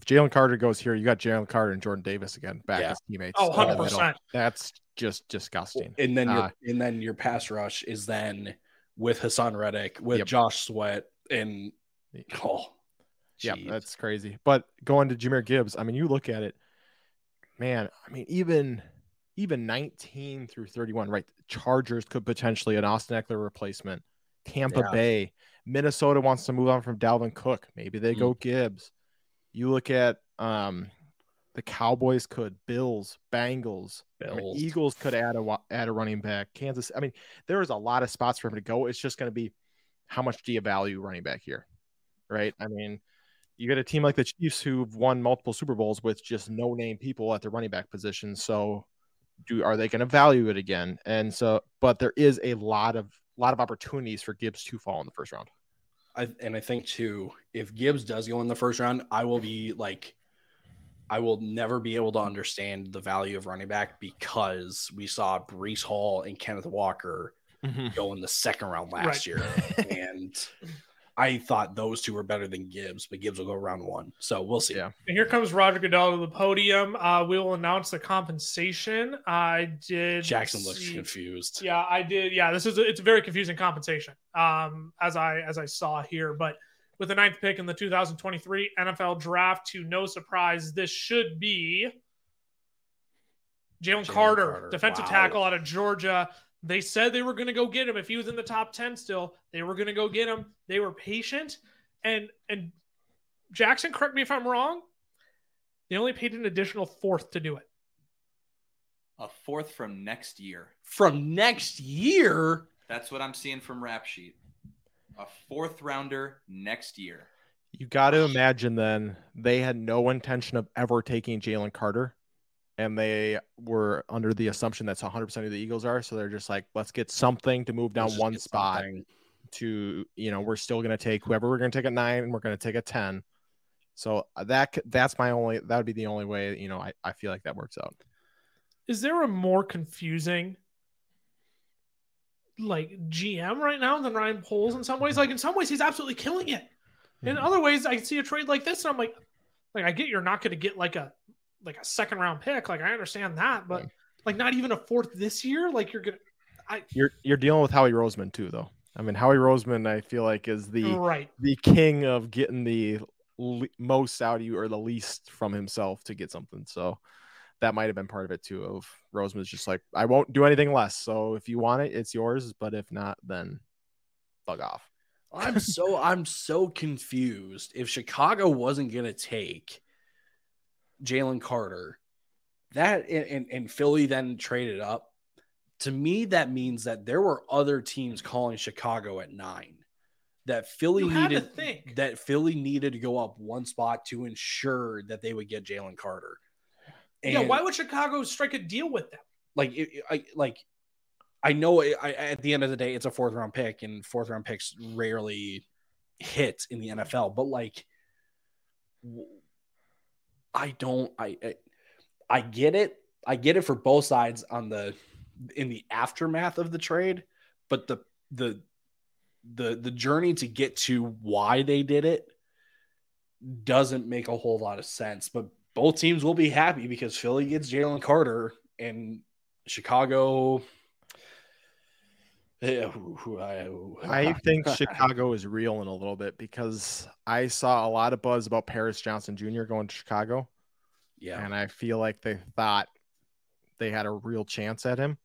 if Jalen Carter goes here, you got Jalen Carter and Jordan Davis again back Yeah. as teammates. Oh, 100 percent. That's just disgusting. And then your Uh, and then your pass rush is then with Haason Reddick, with Yep. Josh Sweat, and oh, Yeah, that's crazy. But going to Jahmyr Gibbs, I mean, you look at it, man. I mean, even even 19 through 31, right? Chargers could potentially an Austin Ekeler replacement. Tampa Yeah. Bay, Minnesota wants to move on from Dalvin Cook. Maybe they go Gibbs. You look at um the Cowboys could, Bills, Bengals, I mean, Eagles could add a add a running back. Kansas. I mean, there is a lot of spots for him to go. It's just going to be how much do you value running back here, right? I mean, you get a team like the Chiefs who've won multiple Super Bowls with just no name people at the running back position. So, do are they going to value it again? And so, but there is a lot of lot of opportunities for Gibbs to fall in the first round. I, and I think too, if Gibbs does go in the first round, I will be like, I will never be able to understand the value of running back because we saw Breece Hall and Kenneth Walker mm-hmm. go in the second round last Right. year, and I thought those two were better than Gibbs, but Gibbs will go round one, so we'll see. Yeah. And here comes Roger Goodell to the podium. Uh, we will announce the compensation. I did. Jackson looks see- confused. Yeah, I did. Yeah, this is a, it's a very confusing compensation. Um, as I as I saw here, but with the ninth pick in the 2023 NFL Draft, to no surprise, this should be Jalen Jalen Carter, Carter. defensive Wow. tackle out of Georgia. They said they were going to go get him if he was in the top 10 still. They were going to go get him. They were patient. And and Jackson, correct me if I'm wrong. They only paid an additional fourth to do it. A fourth from next year. From next year, That's what I'm seeing from Rap Sheet. A fourth rounder next year. You got to imagine then they had no intention of ever taking Jalen Carter, and they were under the assumption that's 100% who the Eagles are. So they're just like, let's get something to move down let's one spot something. to, you know, we're still going to take whoever we're going to take at nine, and we're going to take a 10. So uh, that c- that's my only, that would be the only way, you know, I, I feel like that works out. Is there a more confusing like GM right now than Ryan Poles in some ways? Like in some ways he's absolutely killing it. In Mhm. other ways I see a trade like this and I'm like like I get you're not going to get like a like a second round pick. Like I understand that, but Yeah. like not even a fourth this year, like you're going to I You're, you're dealing with Howie Roseman too, though. I mean, Howie Roseman, I feel like is the, right. the king of getting the le- most out of you or the least from himself to get something. So that might have been part of it too. Of Roseman's just like, I won't do anything less. So if you want it, it's yours. But if not, then bug off. I'm so I'm so confused. If Chicago wasn't gonna take Jalen Carter, that and, and, and Philly then traded up, to me that means that there were other teams calling Chicago at nine. That Philly You had to needed that Philly needed to go up one spot to ensure that they would get Jalen Carter. yeah, why would Chicago strike a deal with them? like it, it- I like I know it, I, at the end of the day it's a fourth round pick and fourth round picks rarely hit in the NFL but like w- I don't I, I I get it I get it for both sides on the in the aftermath of the trade but the the the the journey to get to why they did it doesn't make a whole lot of sense but both teams will be happy because Philly gets Jalen Carter and Chicago. Yeah, who- who I, think Chicago is real in a little bit because I saw a lot of buzz about Paris Johnson Jr. going to Chicago. yeah, and I feel like they thought they had a real chance at him.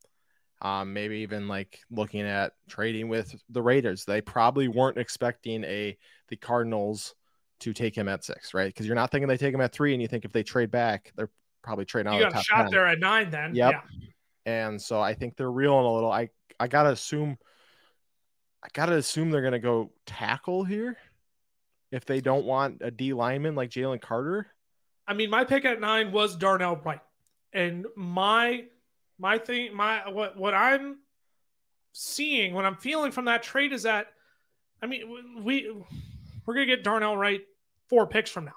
Um, maybe even like looking at trading with the Raiders. They probably weren't expecting a the Cardinals to take him at six, right? Because you're not thinking they take him at three, and you think if they trade back, they're probably trading out You of the a top shot 10. there at 9 then. Yep. Yeah. And so I think they're reeling a little. I I gotta assume. I gotta assume they're gonna go tackle here if they don't want a D lineman like Jalen Carter. I mean, my pick at nine was Darnell Wright, and my my thing, my what what I'm seeing, what I'm feeling from that trade is that, I mean, we we're gonna get Darnell Wright four picks from now.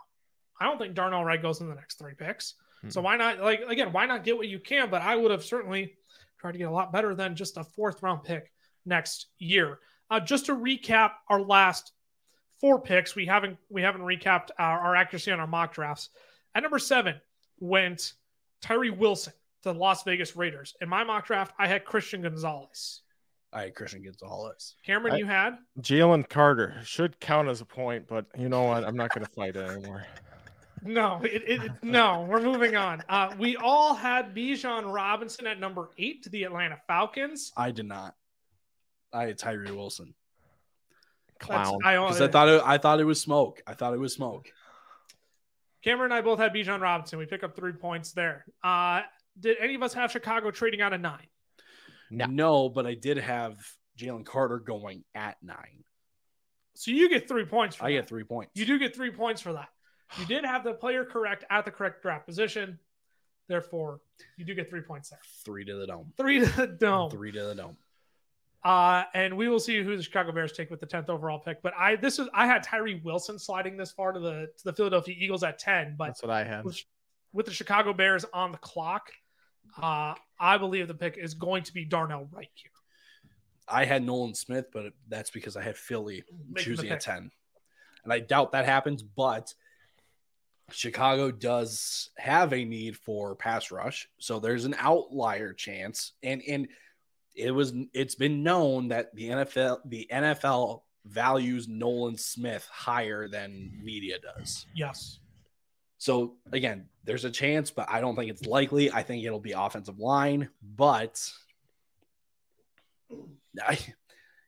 I don't think Darnell Wright goes in the next three picks. So hmm. why not? Like again, why not get what you can? But I would have certainly tried to get a lot better than just a fourth round pick next year. Uh, just to recap our last four picks, we haven't we haven't recapped our, our accuracy on our mock drafts. At number seven went Tyree Wilson to the Las Vegas Raiders. In my mock draft, I had Christian Gonzalez. I had Christian Gonzalez. Cameron, I- you had Jalen Carter should count as a point, but you know what? I'm not gonna fight it anymore. No, it, it, it- no. We're moving on. Uh, we all had Bijan Robinson at number eight to the Atlanta Falcons. I did not. I had Tyree Wilson Clown. I, because I thought it, I thought it was smoke. I thought it was smoke. Cameron and I both had Bijan Robinson. We pick up three points there. Uh, did any of us have Chicago trading out of nine? No. No, but I did have Jalen Carter going at nine. So you get three points. For I that. get three points. You do get three points for that. You did have the player correct at the correct draft position. Therefore, you do get three points there. three to the dome. Three to the dome. Three to the dome. Uh, and we will see who the Chicago Bears take with the 10th overall pick. But I this is I had Tyree Wilson sliding this far to the to the Philadelphia Eagles at 10, but That's what I had. with, with the Chicago Bears on the clock, uh, I believe the pick is going to be Darnell Wright here. I had Nolan Smith, but that's because I had Philly Making choosing pick. at 10. And I doubt that happens, but Chicago does have a need for pass rush. So there's an outlier chance. And and it was it's been known that the NFL the NFL values Nolan Smith higher than media does. Yes. So again, there's a chance, but I don't think it's likely. I think it'll be offensive line. But I,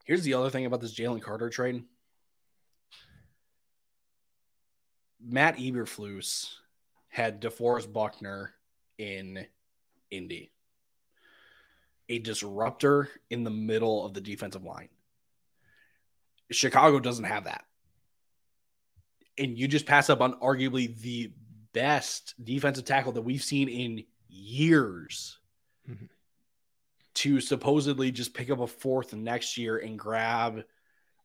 here's the other thing about this Jalen Carter trade. Matt Eberflus had DeForest Buckner in Indy, a disruptor in the middle of the defensive line. Chicago doesn't have that and you just pass up on arguably the best defensive tackle that we've seen in years Mhm. to supposedly just pick up a fourth next year and grab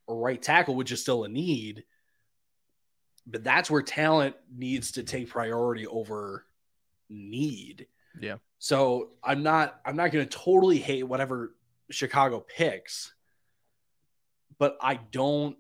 a right tackle, which is still a need. But that's where talent needs to take priority over need. Yeah. So I'm not I'm not going to totally hate whatever Chicago picks, but I don't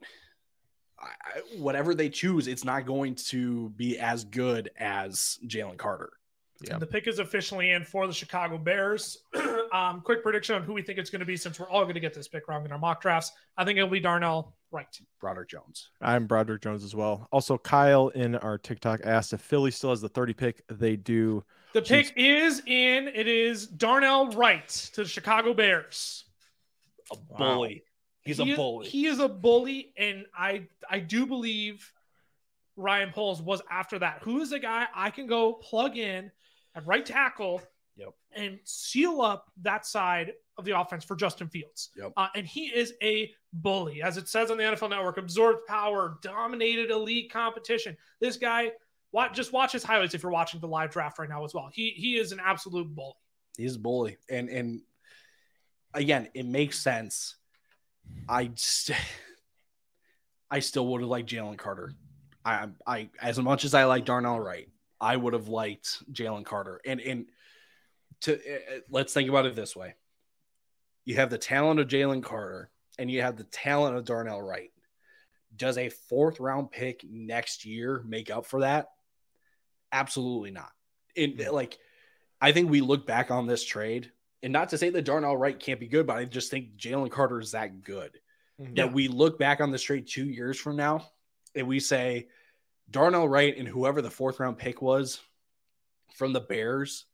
I, whatever they choose, it's not going to be as good as Jalen Carter. Yeah. The pick is officially in for the Chicago Bears. um, quick prediction on who we think it's going to be since we're all going to get this pick wrong in our mock drafts. I think it'll be Darnell Wright. Broderick Jones. I'm Broderick Jones as well. Also, Kyle in our TikTok asked if Philly still has the 30 pick. They do. The Jeez. pick is in. It is Darnell Wright to the Chicago Bears. A Wow. bully. He's he, a bully. He is a bully, and I I do believe Ryan Poles was after that. Who is the guy I can go plug in at right tackle Yep. and seal up that side of the offense for Justin Fields. Yep. Uh, and he is a bully, as it says on the NFL Network. Absorbed power, dominated elite competition. This guy, watch, just watch his highlights if you're watching the live draft right now as well. He he is an absolute bully. He's a bully. And and again, it makes sense. I just, I still would have liked Jalen Carter. I I as much as I like Darnell Wright, I would have liked Jalen Carter. And and to uh, uh, let's think about it this way: you have the talent of Jalen Carter, and you have the talent of Darnell Wright. Does a fourth round pick next year make up for that? Absolutely not. And hmm. like, I think we look back on this trade, and not to say that Darnell Wright can't be good, but I just think Jalen Carter is that good hmm. that we look back on this trade two years from now and we say Darnell Wright and whoever the fourth round pick was from the Bears,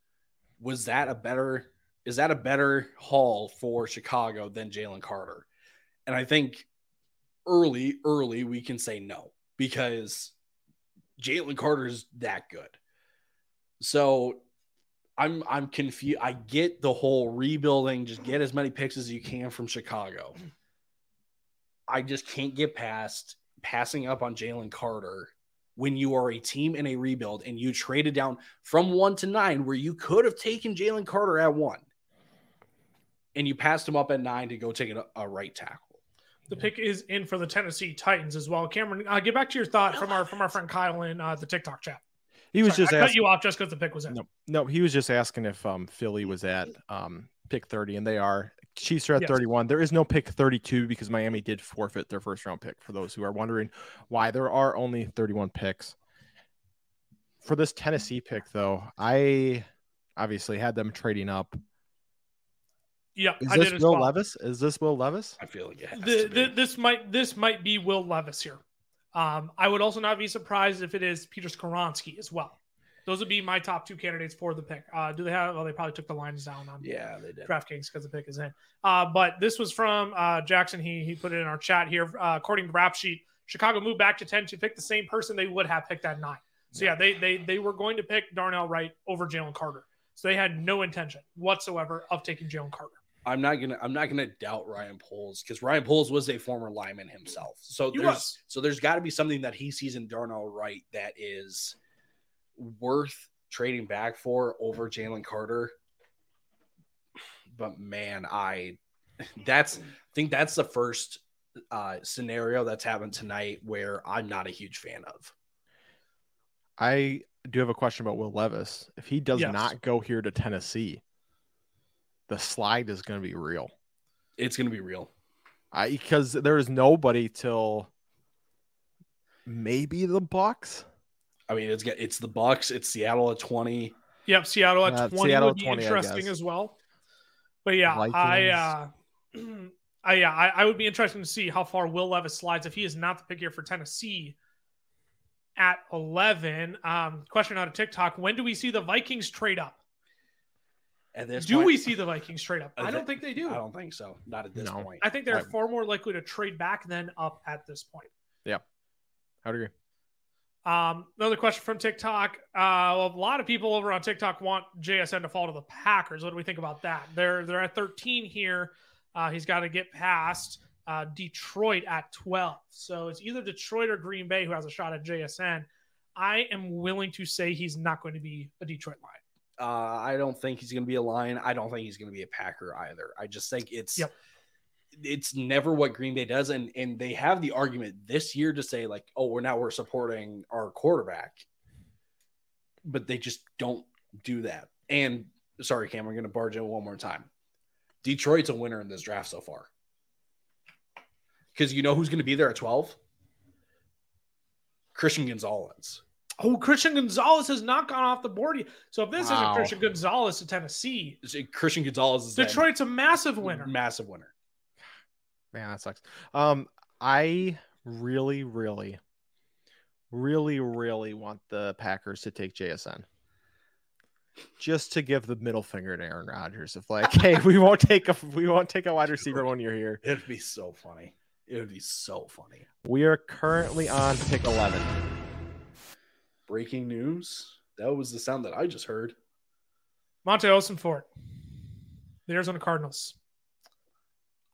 was that a better is that a better haul for Chicago than Jalen Carter? And I think early, early we can say no because Jalen Carter is that good. So I'm I'm confused. I get the whole rebuilding, just get as many picks as you can from Chicago. I just can't get past passing up on Jalen Carter when you are a team in a rebuild and you traded down from one to nine, where you could have taken Jalen Carter at one, and you passed him up at nine to go take a, a right tackle. The pick is in for the Tennessee Titans as well. Cameron, uh, get back to your thought from our from our friend Kyle in uh, the TikTok chat. He was Sorry, just I cut you off just because the pick was in. No, no, he was just asking if um Philly was at um pick 30, and they are. Chiefs are at Yes. 31. There is no pick 32 because Miami did forfeit their first round pick. For those who are wondering why there are only 31 picks for this Tennessee pick, though, I obviously had them trading up. Yeah, Is I this did Will well. Levis? Is this Will Levis? I feel like it has The, to be. the, this might this might be Will Levis here. Um, I would also not be surprised if it is Peter Skoronski as well. Those would be my top two candidates for the pick. Uh, do they have? Well, they probably took the lines down on yeah, they did. DraftKings because the pick is in. Uh, but this was from uh, Jackson. He he put it in our chat here. Uh, according to Rap Sheet, Chicago moved back to ten to pick the same person they would have picked at nine. So yeah, they they they were going to pick Darnell Wright over Jalen Carter. So they had no intention whatsoever of taking Jalen Carter. I'm not gonna I'm not gonna doubt Ryan Poles because Ryan Poles was a former lineman himself. So He there's was. so there's got to be something that he sees in Darnell Wright that is worth trading back for over Jalen Carter. But man, I that's I think that's the first uh scenario that's happened tonight where I'm not a huge fan of. I do have a question about Will Levis. If he does Yes. not go here to Tennessee, the slide is going to be real. It's gonna be real. I because there is nobody till maybe the Bucks. I mean, it's it's the Bucks, it's Seattle at 20. Yep, Seattle at Uh, 20 Seattle would be 20, interesting as well. But yeah, I uh I yeah, I, I would be interested to see how far Will Levis slides if he is not the pick here for Tennessee at 11. Um question out of TikTok, when do we see the Vikings trade up? At this Do point- we see the Vikings trade up? I I don't thi- think they do. I don't think so. Not at this No. point. I think they're I- far more likely to trade back than up at this point. Yeah, I would agree. Um, another question from TikTok. Uh, a lot of people over on TikTok want JSN to fall to the Packers. What do we think about that? They're they're at 13 here. Uh, he's got to get past uh, Detroit at 12. So it's either Detroit or Green Bay who has a shot at JSN. I am willing to say he's not going to be a Detroit line. Uh, I don't think he's going to be a Lion. I don't think he's going to be a Packer either. I just think it's Yep. It's never what Green Bay does, and and they have the argument this year to say like, oh, we're now we're supporting our quarterback, but they just don't do that. And sorry, Cam, we're going to barge in one more time. Detroit's a winner in this draft so far because you know who's going to be there at twelve. Christian Gonzalez. Oh, Christian Gonzalez has not gone off the board yet. So if this isn't Christian Gonzalez to Tennessee, Christian Gonzalez is Detroit's a massive winner. massive winner. Man, that sucks. Um, I really, really, really, really want the Packers to take JSN. Just to give the middle finger to Aaron Rodgers of like, hey, we won't take a we won't take a wide receiver when you're here. It'd be so funny. It would be so funny. We are currently on pick eleven. Breaking news. That was the sound that I just heard. Monti Ossenfort, the Arizona Cardinals.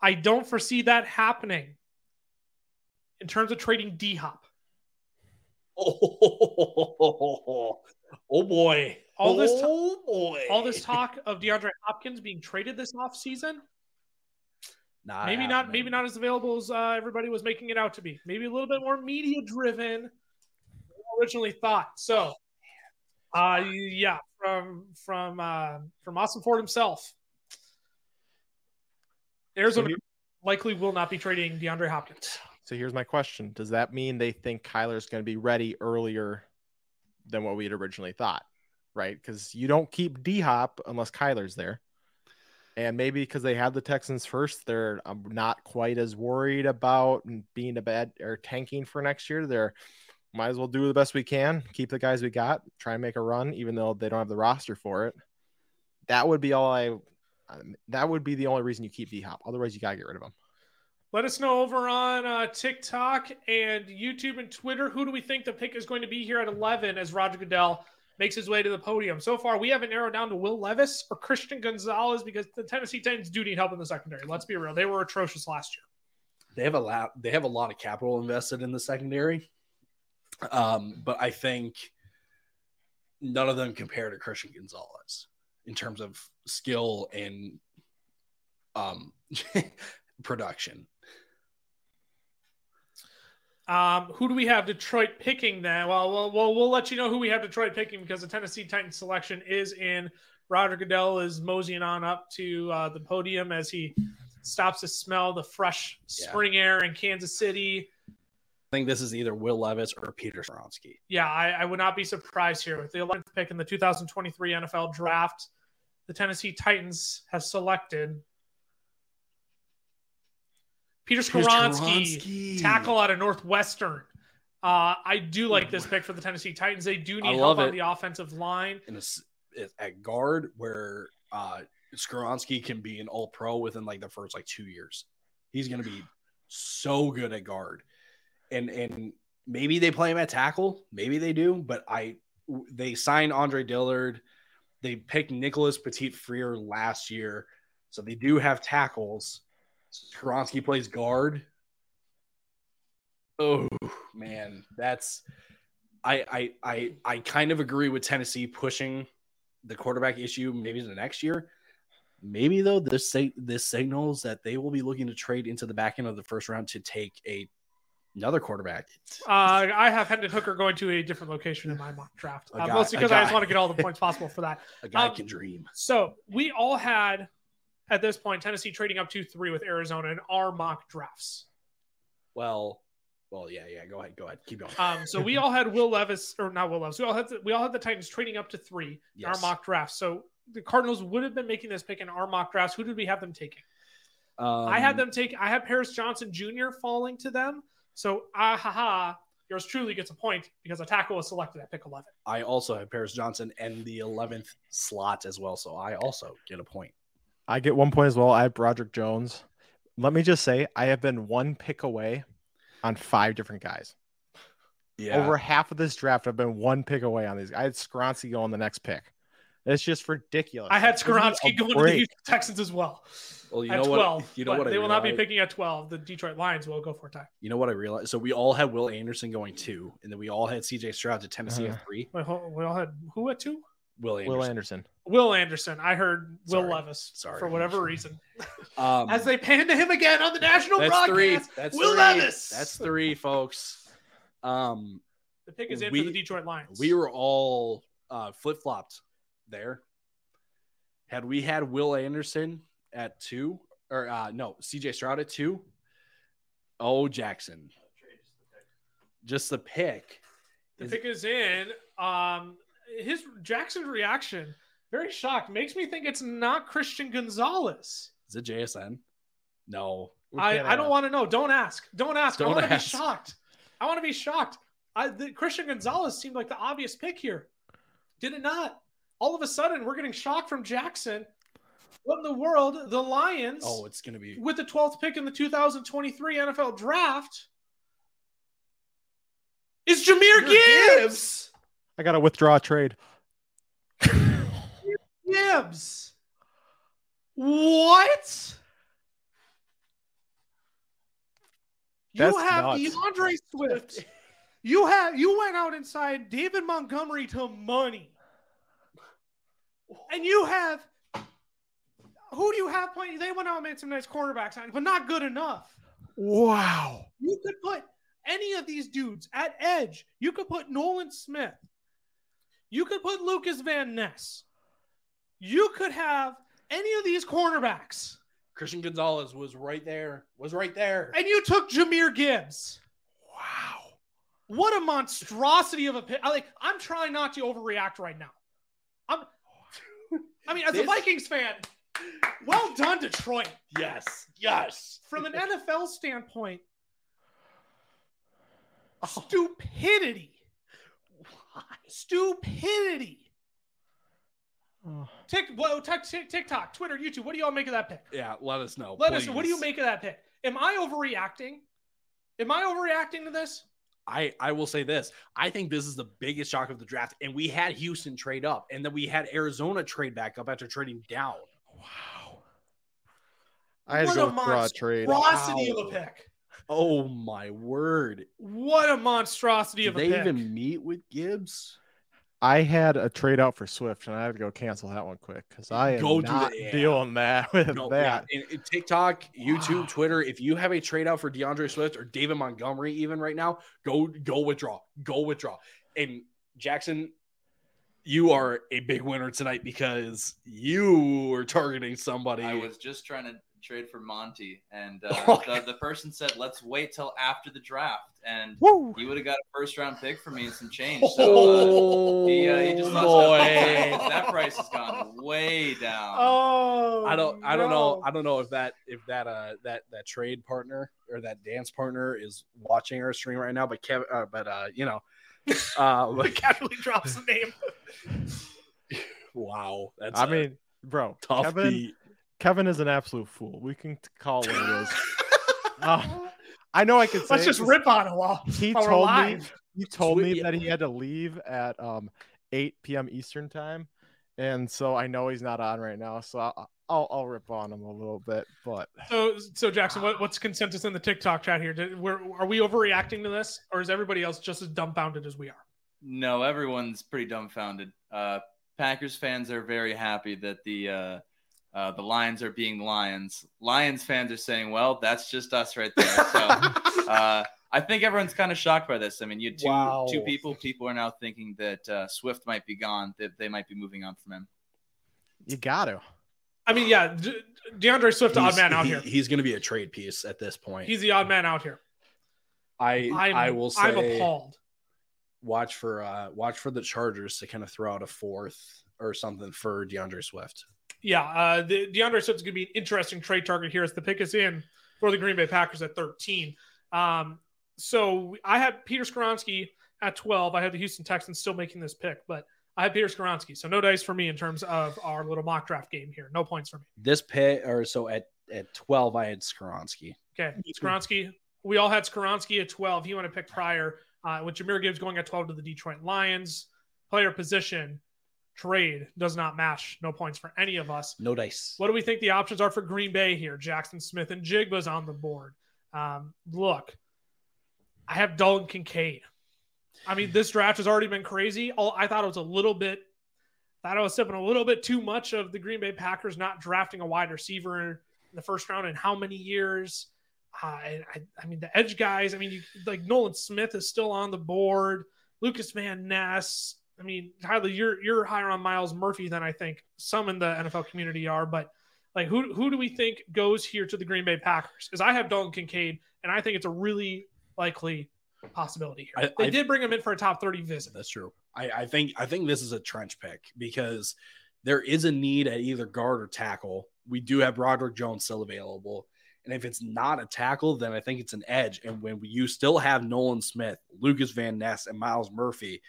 I don't foresee that happening in terms of trading D Hop. Oh, oh boy. All this t- oh boy. All this talk of DeAndre Hopkins being traded this offseason, Not maybe not, maybe not as available as uh, everybody was making it out to be. Maybe a little bit more media driven originally thought. So, uh, yeah, from from uh, from Ossenfort himself, Arizona here- likely will not be trading DeAndre Hopkins. So here's my question: Does that mean they think Kyler's going to be ready earlier than what we had originally thought? Right? Because you don't keep D Hop unless Kyler's there. And maybe because they have the Texans first, they're um, not quite as worried about being a bad or tanking for next year. They're might as well do the best we can, keep the guys we got, try and make a run, even though they don't have the roster for it. That would be all I. um, That would be the only reason you keep D Hop. Otherwise, you gotta get rid of him. Let us know over on uh, TikTok and YouTube and Twitter. Who do we think the pick is going to be here at 11 as Roger Goodell makes his way to the podium? So far, we haven't narrowed down to Will Levis or Christian Gonzalez because the Tennessee Titans do need help in the secondary. Let's be real. They were atrocious last year. they have a lot they have a lot of capital invested in the secondary. Um, but I think none of them compare to Christian Gonzalez in terms of skill and um production. Um, who do we have Detroit picking then? Well, well, well, we'll let you know who we have Detroit picking because the Tennessee Titans selection is in. Roger Goodell is moseying on up to uh, the podium as he stops to smell the fresh Yeah. spring air in Kansas City. I think this is either Will Levis or Peter Skoronski. Yeah, I, I would not be surprised here with the 11th pick in the 2023 NFL Draft. The Tennessee Titans have selected Peter Skoronski, tackle out of Northwestern. Uh, I do like this pick for the Tennessee Titans. They do need help on the offensive line. in a s at guard where uh Skoronski can be an all pro within like the first like two years. He's gonna be so good at guard. And and maybe they play him at tackle, maybe they do, but I they signed Andre Dillard, they picked Nicholas Petit-Frere last year. So they do have tackles. Skoronski plays guard. Oh man, that's I I I I kind of agree with Tennessee pushing the quarterback issue maybe the next year. Maybe though this sig- this signals that they will be looking to trade into the back end of the first round to take a another quarterback. Uh, I have Hendon Hooker going to a different location in my mock draft, uh, guy- mostly because I just want to get all the points possible for that. A guy Um, can dream. So we all had at this point Tennessee trading up to three with Arizona in our mock drafts. Well, well, yeah, yeah. Go ahead, go ahead, keep going. Um, so we all had Will Levis or not Will Levis. We all had the, we all had the Titans trading up to three in our mock drafts. So the Cardinals would have been making this pick in our mock drafts. Who did we have them taking? I had Um, them take. I had Paris Johnson Jr. falling to them. So ah ha ha. Yours truly gets a point because a tackle was selected at pick eleven. I also have Paris Johnson and the eleventh slot as well, so I also get a point. I get one point as well. I have Broderick Jones. Let me just say, I have been one pick away on five different guys. Yeah, Over half of this draft, I've been one pick away on these. I had Skoronski go on the next pick. It's just ridiculous. I had Give me a Skoronski going to the. Houston Texans as well well, you at know twelve. what? You know but what? I they will not be picking at twelve. The Detroit Lions will go for a tie. You know what I realized? So we all had Will Anderson going two, and then we all had CJ Stroud to Tennessee Uh-huh. at three. Wait, we all had who at two? Will Anderson. Will Anderson. Will Anderson. I heard Will Sorry. Levis Sorry. for whatever reason. Um, As they pan to him again on the national that's broadcast. three. That's Will three. Levis. That's three, folks. Um, The pick is in We- for the Detroit Lions. we were all uh, flip flopped there. Had we had Will Anderson at two, or uh, no, CJ Stroud at two, oh Jackson, just the pick. the is- pick is in. Um, his Jackson's reaction, very shocked, makes me think it's not Christian Gonzalez. Is it JSN? No. I, I don't want to know. Don't ask. Don't ask. Don't I want to be shocked. I want to be shocked. I, the, Christian Gonzalez seemed like the obvious pick here. Did it not? All of a sudden, we're getting shocked from Jackson. What in the world? The Lions, Oh, it's gonna be. with the 12th pick in the 2023 NFL Draft, is Jahmyr Jahmyr Gibbs. I got to withdraw a trade. Gibbs. What? That's You have nuts. DeAndre Swift. You have you went out inside David Montgomery to money. And you have who do you have playing? They went out and made some nice quarterback signings, but not good enough. Wow. You could put any of these dudes at edge. You could put Nolan Smith. You could put Lukas Van Ness. You could have any of these cornerbacks. Christian Gonzalez was right there. Was right there. And you took Jahmyr Gibbs. Wow. What a monstrosity of a pick. Like, I'm trying not to overreact right now. I'm I mean, as a Vikings fan, well done, Detroit. Yes. Yes. From an NFL standpoint, oh. stupidity. Why? Stupidity. Oh. Tick, well, tick, tick, TikTok, Twitter, YouTube. What do y'all make of that pick? Yeah. Let us know. Let us know. What do you make of that pick? Am I overreacting? Am I overreacting to this? I, I will say this. I think this is the biggest shock of the draft. And we had Houston trade up, and then we had Arizona trade back up after trading down. Wow. I had What to a go withdraw a trade. Monstrosity Wow. of a pick. Oh my word! What a monstrosity Did of a pick. they pick. even meet with Gibbs? I had a trade out for Swift, and I had to go cancel that one quick because I am Go do not that, yeah. dealing that with No, that. yeah, and- and TikTok, YouTube, Wow. Twitter. If you have a trade out for DeAndre Swift or David Montgomery, even right now, go go withdraw, go withdraw. And Jackson, you are a big winner tonight because you were targeting somebody. I was just trying to trade for Monty, and uh, the, the person said, "Let's wait till after the draft," and Woo! he would have got a first round pick for me and some change. So uh, he, uh, he just boy. that, that price has gone way down. Oh, I don't I don't know. I don't know if that if that uh that that trade partner or that dance partner is watching our stream right now but Kevin uh, but uh you know uh but casually drops the name. wow that's I a mean, bro, tough Kevin, beat. Kevin is an absolute fool. We can call it what it is. Uh, I know I could say Let's just rip on it while, He while we're told me he told me that he had to leave at um 8 p.m. Eastern time, and so I know he's not on right now. So I'll I'll, I'll rip on him a little bit, but So, so Jackson, what, what's consensus in the TikTok chat here? Did, we're, are we overreacting to this, or is everybody else just as dumbfounded as we are? No, everyone's pretty dumbfounded. Uh, Packers fans are very happy that the uh, uh, the Lions are being Lions. Lions fans are saying, "Well, that's just us right there." So uh, I think everyone's kind of shocked by this. I mean, you had two Wow. two people. People are now thinking that uh, Swift might be gone. That they might be moving on from him. you got to. I mean, yeah, De- DeAndre Swift, odd man out he- here. he's going to be a trade piece at this point. He's the odd man out here. I I'm, I will say I'm appalled. watch for uh watch for the Chargers to kind of throw out a fourth or something for DeAndre Swift. Yeah, uh, the DeAndre Swift's going to be an interesting trade target here as the pick is in for the Green Bay Packers at 13. Um, so I had Peter Skoronski at 12. I have the Houston Texans still making this pick, but I have Peter Skoronski. So no dice for me in terms of our little mock draft game here. No points for me. This pick, or so at at 12 I had Skoronski. Okay, Skoronski. We all had Skoronski at 12. He went to pick prior, uh, with Jahmyr Gibbs going at 12 to the Detroit Lions. Player position, trade does not match. No points for any of us. No dice. What do we think the options are for Green Bay here? Jaxon Smith-Njigba's on the board. Um, look, I have Dalton Kincaid. I mean, this draft has already been crazy. All I thought it was a little bit, thought I was sipping a little bit too much of the Green Bay Packers not drafting a wide receiver in the first round in how many years? Uh, I, I, I mean, the edge guys. I mean, you, like Nolan Smith is still on the board. Lukas Van Ness. I mean, Tyler, you're you're higher on Myles Murphy than I think some in the NFL community are. But like, who who do we think goes here to the Green Bay Packers? Because I have Dalton Kincaid, and I think it's a really likely possibility here. I- they I- did bring him in for a top thirty visit. That's true. I, I think I think this is a trench pick because there is a need at either guard or tackle. We do have Broderick Jones still available. And if it's not a tackle, then I think it's an edge. And when you still have Nolan Smith, Lukas Van Ness, and Myles Murphy,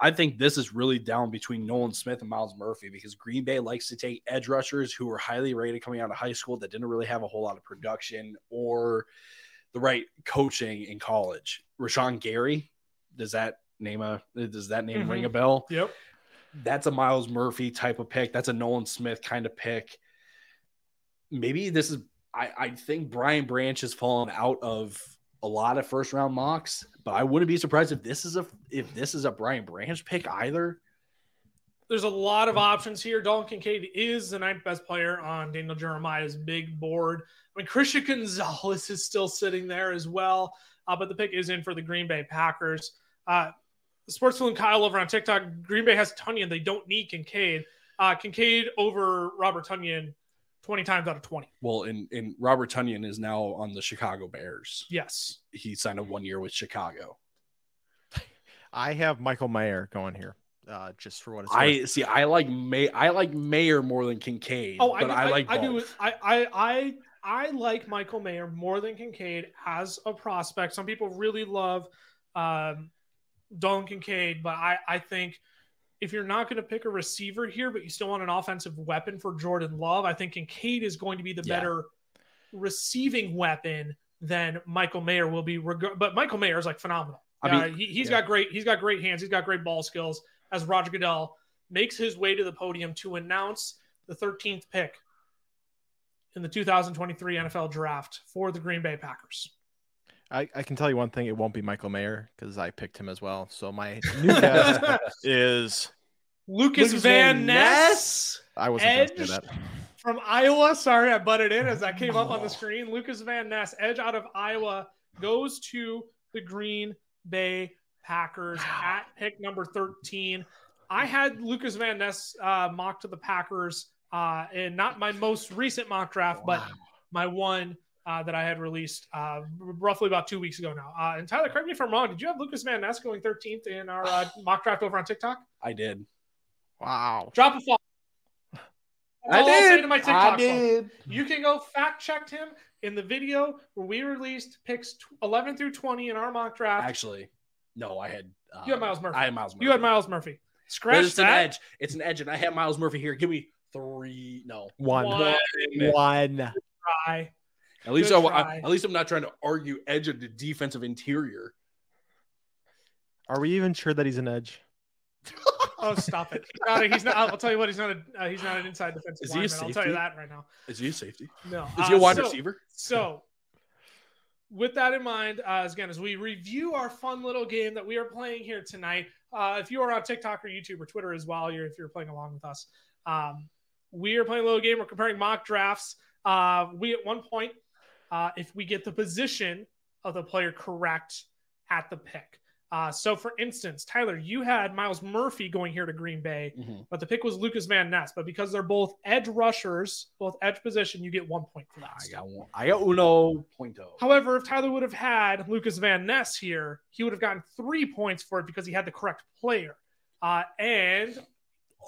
I think this is really down between Nolan Smith and Myles Murphy because Green Bay likes to take edge rushers who are highly rated coming out of high school that didn't really have a whole lot of production or the right coaching in college. Rashan Gary, does that name a does that name Mhm. ring a bell? Yep. That's a Myles Murphy type of pick. That's a Nolan Smith kind of pick. Maybe this is I, I think Brian Branch has fallen out of a lot of first round mocks, but I wouldn't be surprised if this is a if this is a Brian Branch pick either. There's a lot of options here. Dalton Kincaid is the ninth best player on Daniel Jeremiah's big board. I mean, Christian Gonzalez is still sitting there as well, uh, but the pick is in for the Green Bay Packers. Uh, Kyle over on TikTok. Green Bay has Tonyan. They don't need Kincaid. Uh, Kincaid over Robert Tonyan 20 times out of 20. Well, and, and Robert Tonyan is now on the Chicago Bears. Yes. He signed a one year with Chicago. I have Michael Mayer going here, uh, just for what it's worth. I see. I like May. I like Mayer more than Kincaid. Oh, I, but do, I, I, like. I do. both. I, I, I, I like Michael Mayer more than Kincaid as a prospect. Some people really love um, Dalton Kincaid, but I, I think if you're not going to pick a receiver here, but you still want an offensive weapon for Jordan Love, I think Kincaid is going to be the Yeah. better receiving weapon than Michael Mayer will be. Reg- but Michael Mayer is like phenomenal. I Uh, he, he's yeah. got great. He's got great hands. He's got great ball skills. As Roger Goodell makes his way to the podium to announce the 13th pick in the 2023 NFL Draft for the Green Bay Packers. I, I can tell you one thing: it won't be Michael Mayer because I picked him as well. So my new guess is Lukas, Van Ness I wasn't Edge that. from Iowa. Sorry, I butted in as I came up on the screen. Lukas Van Ness, edge out of Iowa, goes to the Green Bay Packers at pick number 13. I had Lukas Van Ness uh, mock to the Packers uh, in not my most recent mock draft, but my one uh, that I had released uh, roughly about two weeks ago now. Uh, and Tyler, correct me if I'm wrong. Did you have Lukas Van Ness going 13th in our uh, mock draft over on TikTok? I did. Wow. Drop a fall. I all I'll say did. to my I TikTok folks. did. You can go fact check him in the video where we released picks tw- 11 through 20 in our mock draft. Actually, no, I had. Uh, You had Myles Murphy. I had Myles Murphy. you had Myles Murphy. But Scratch it's an edge. It's an edge, and I have Myles Murphy here. Give me three. No, One. One One. try. At least Good I, at least I'm not trying to argue edge of the defensive interior. Are we even sure that he's an edge? Oh, stop it. Not a- he's not. I'll tell you what. He's not a. Uh, he's not an inside defensive Is he a lineman. I'll tell you that right now. Is he a safety? No. Is he a Uh, wide so- receiver? So, with that in mind, uh, as again, as we review our fun little game that we are playing here tonight, uh, if you are on TikTok or YouTube or Twitter as well, you're, if you're playing along with us, um, we are playing a little game. We're comparing mock drafts. Uh, we at one point, uh, if we get the position of the player correct at the pick. Uh, so, for instance, Tyler, you had Myles Murphy going here to Green Bay, Mhm. but the pick was Lukas Van Ness. But because they're both edge rushers, both edge position, you get one point for that. I got one. I got uno pointo. However, if Tyler would have had Lukas Van Ness here, he would have gotten three points for it because he had the correct player. Uh, and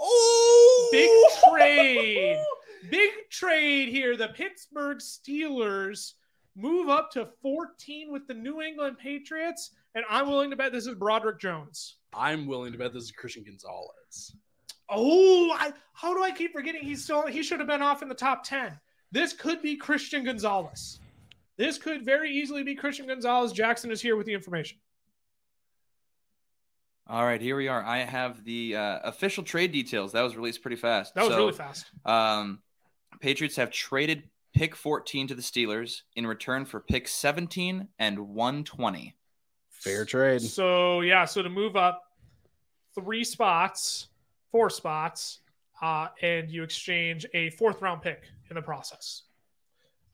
Oh, big trade, big trade here. The Pittsburgh Steelers move up to 14 with the New England Patriots, and I'm willing to bet this is Broderick Jones. I'm willing to bet this is Christian Gonzalez. Oh, I, how do I keep forgetting he's still he should have been off in the top 10. This could be Christian Gonzalez. This could very easily be Christian Gonzalez. Jackson is here with the information. All right, here we are. I have the uh, official trade details. That was released pretty fast. That was So, really fast. Um, Patriots have traded pick 14 to the Steelers in return for pick 17 and 120. Fair trade. So yeah, so to move up three spots, four spots, uh, and you exchange a fourth round pick in the process.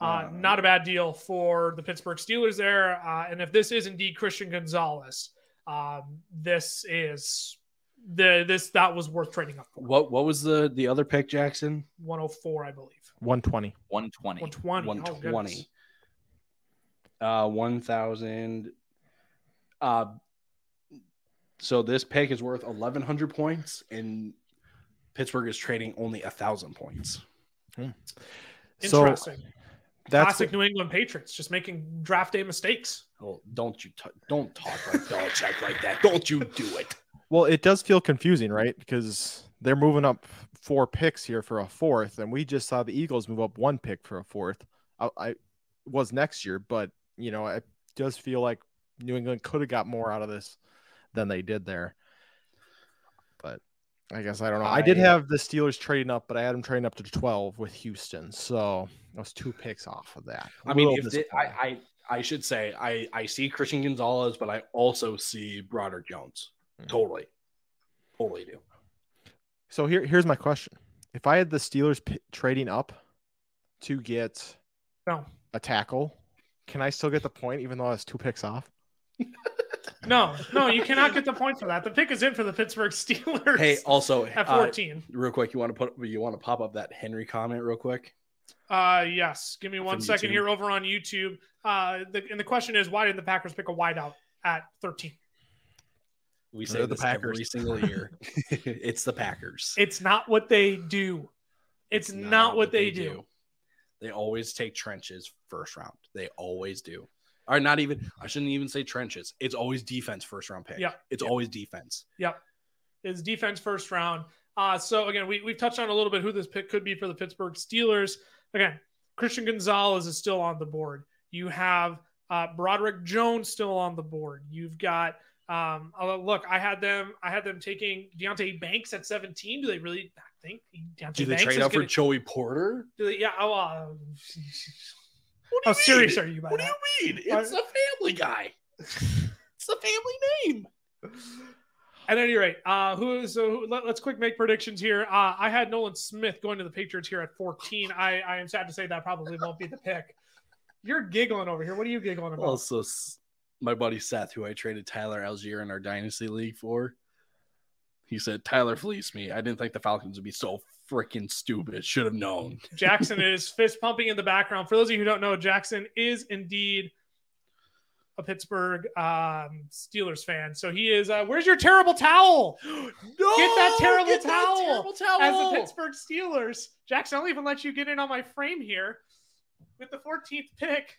Uh, Uh, not a bad deal for the Pittsburgh Steelers there. Uh, and if this is indeed Christian Gonzalez, um, this is the this that was worth trading up for. What what was the the other pick, Jackson? 104, I believe. 120. 120. 120. One Oh, goodness. twenty. Uh, one thousand. Uh, so this pick is worth eleven hundred points, and Pittsburgh is trading only a thousand points. So Interesting. that's Classic New England Patriots just making draft day mistakes. Oh, don't you t- don't talk like Belichick like that? Don't you do it? Well, it does feel confusing, right? Because they're moving up four picks here for a fourth, and we just saw the Eagles move up one pick for a fourth. I, I was next year, but you know, it does feel like New England could have got more out of this than they did there. But I guess I don't know. I, did have the Steelers trading up, but I had them trading up to 12 with Houston. So I was two picks off of that. I mean, if the. I, I I should say I I see Christian Gonzalez, but I also see Broderick Jones. Mhm. Totally, totally do. So here, here's my question: If I had the Steelers p- trading up to get No. a tackle, can I still get the point even though I was two picks off? No, no, you cannot get the point for that. The pick is in for the Pittsburgh Steelers. Hey, also at uh, 14. real quick, you want to put you want to pop up that Henry comment real quick? Uh, yes. Give me one From second YouTube. here over on YouTube. Uh, the, and the question is, why did the Packers pick a wideout at 13? We say the this every single year. it's the Packers. It's not what they do. It's, not, what they, do. They always take trenches first round. They always do. Or not even. I shouldn't even say trenches. It's always defense first round pick. Yeah. It's always defense. Yep. Is defense first round. Uh, so again, we, we've touched on a little bit who this pick could be for the Pittsburgh Steelers. Again, Christian Gonzalez is still on the board. You have uh, Broderick Jones still on the board. You've got um, look, I had them. I had them taking Deonte Banks at 17. Do they really think Deonte Do they Banks trade up for gonna- Joey Porter? do they, yeah. Oh, uh, How serious are you What that? do you mean? It's a family guy. it's a family name. At any rate, uh, who is so let, us quick make predictions here. Uh, I had Nolan Smith going to the Patriots here at 14. I, I am sad to say that probably won't be the pick. You're giggling over here. What are you giggling about? Also, my buddy Seth, who I traded Tyler Allgeier in our dynasty league for, he said Tyler fleeced me. I didn't think the Falcons would be so freaking stupid. Should have known. Jackson is fist pumping in the background. For those of you who don't know, Jackson is indeed a Pittsburgh um, Steelers fan. So he is. Uh, where's your terrible towel? no, Get that terrible get that towel terrible towel. As the Pittsburgh Steelers, Jackson, I'll even let you get in on my frame here with the 14th pick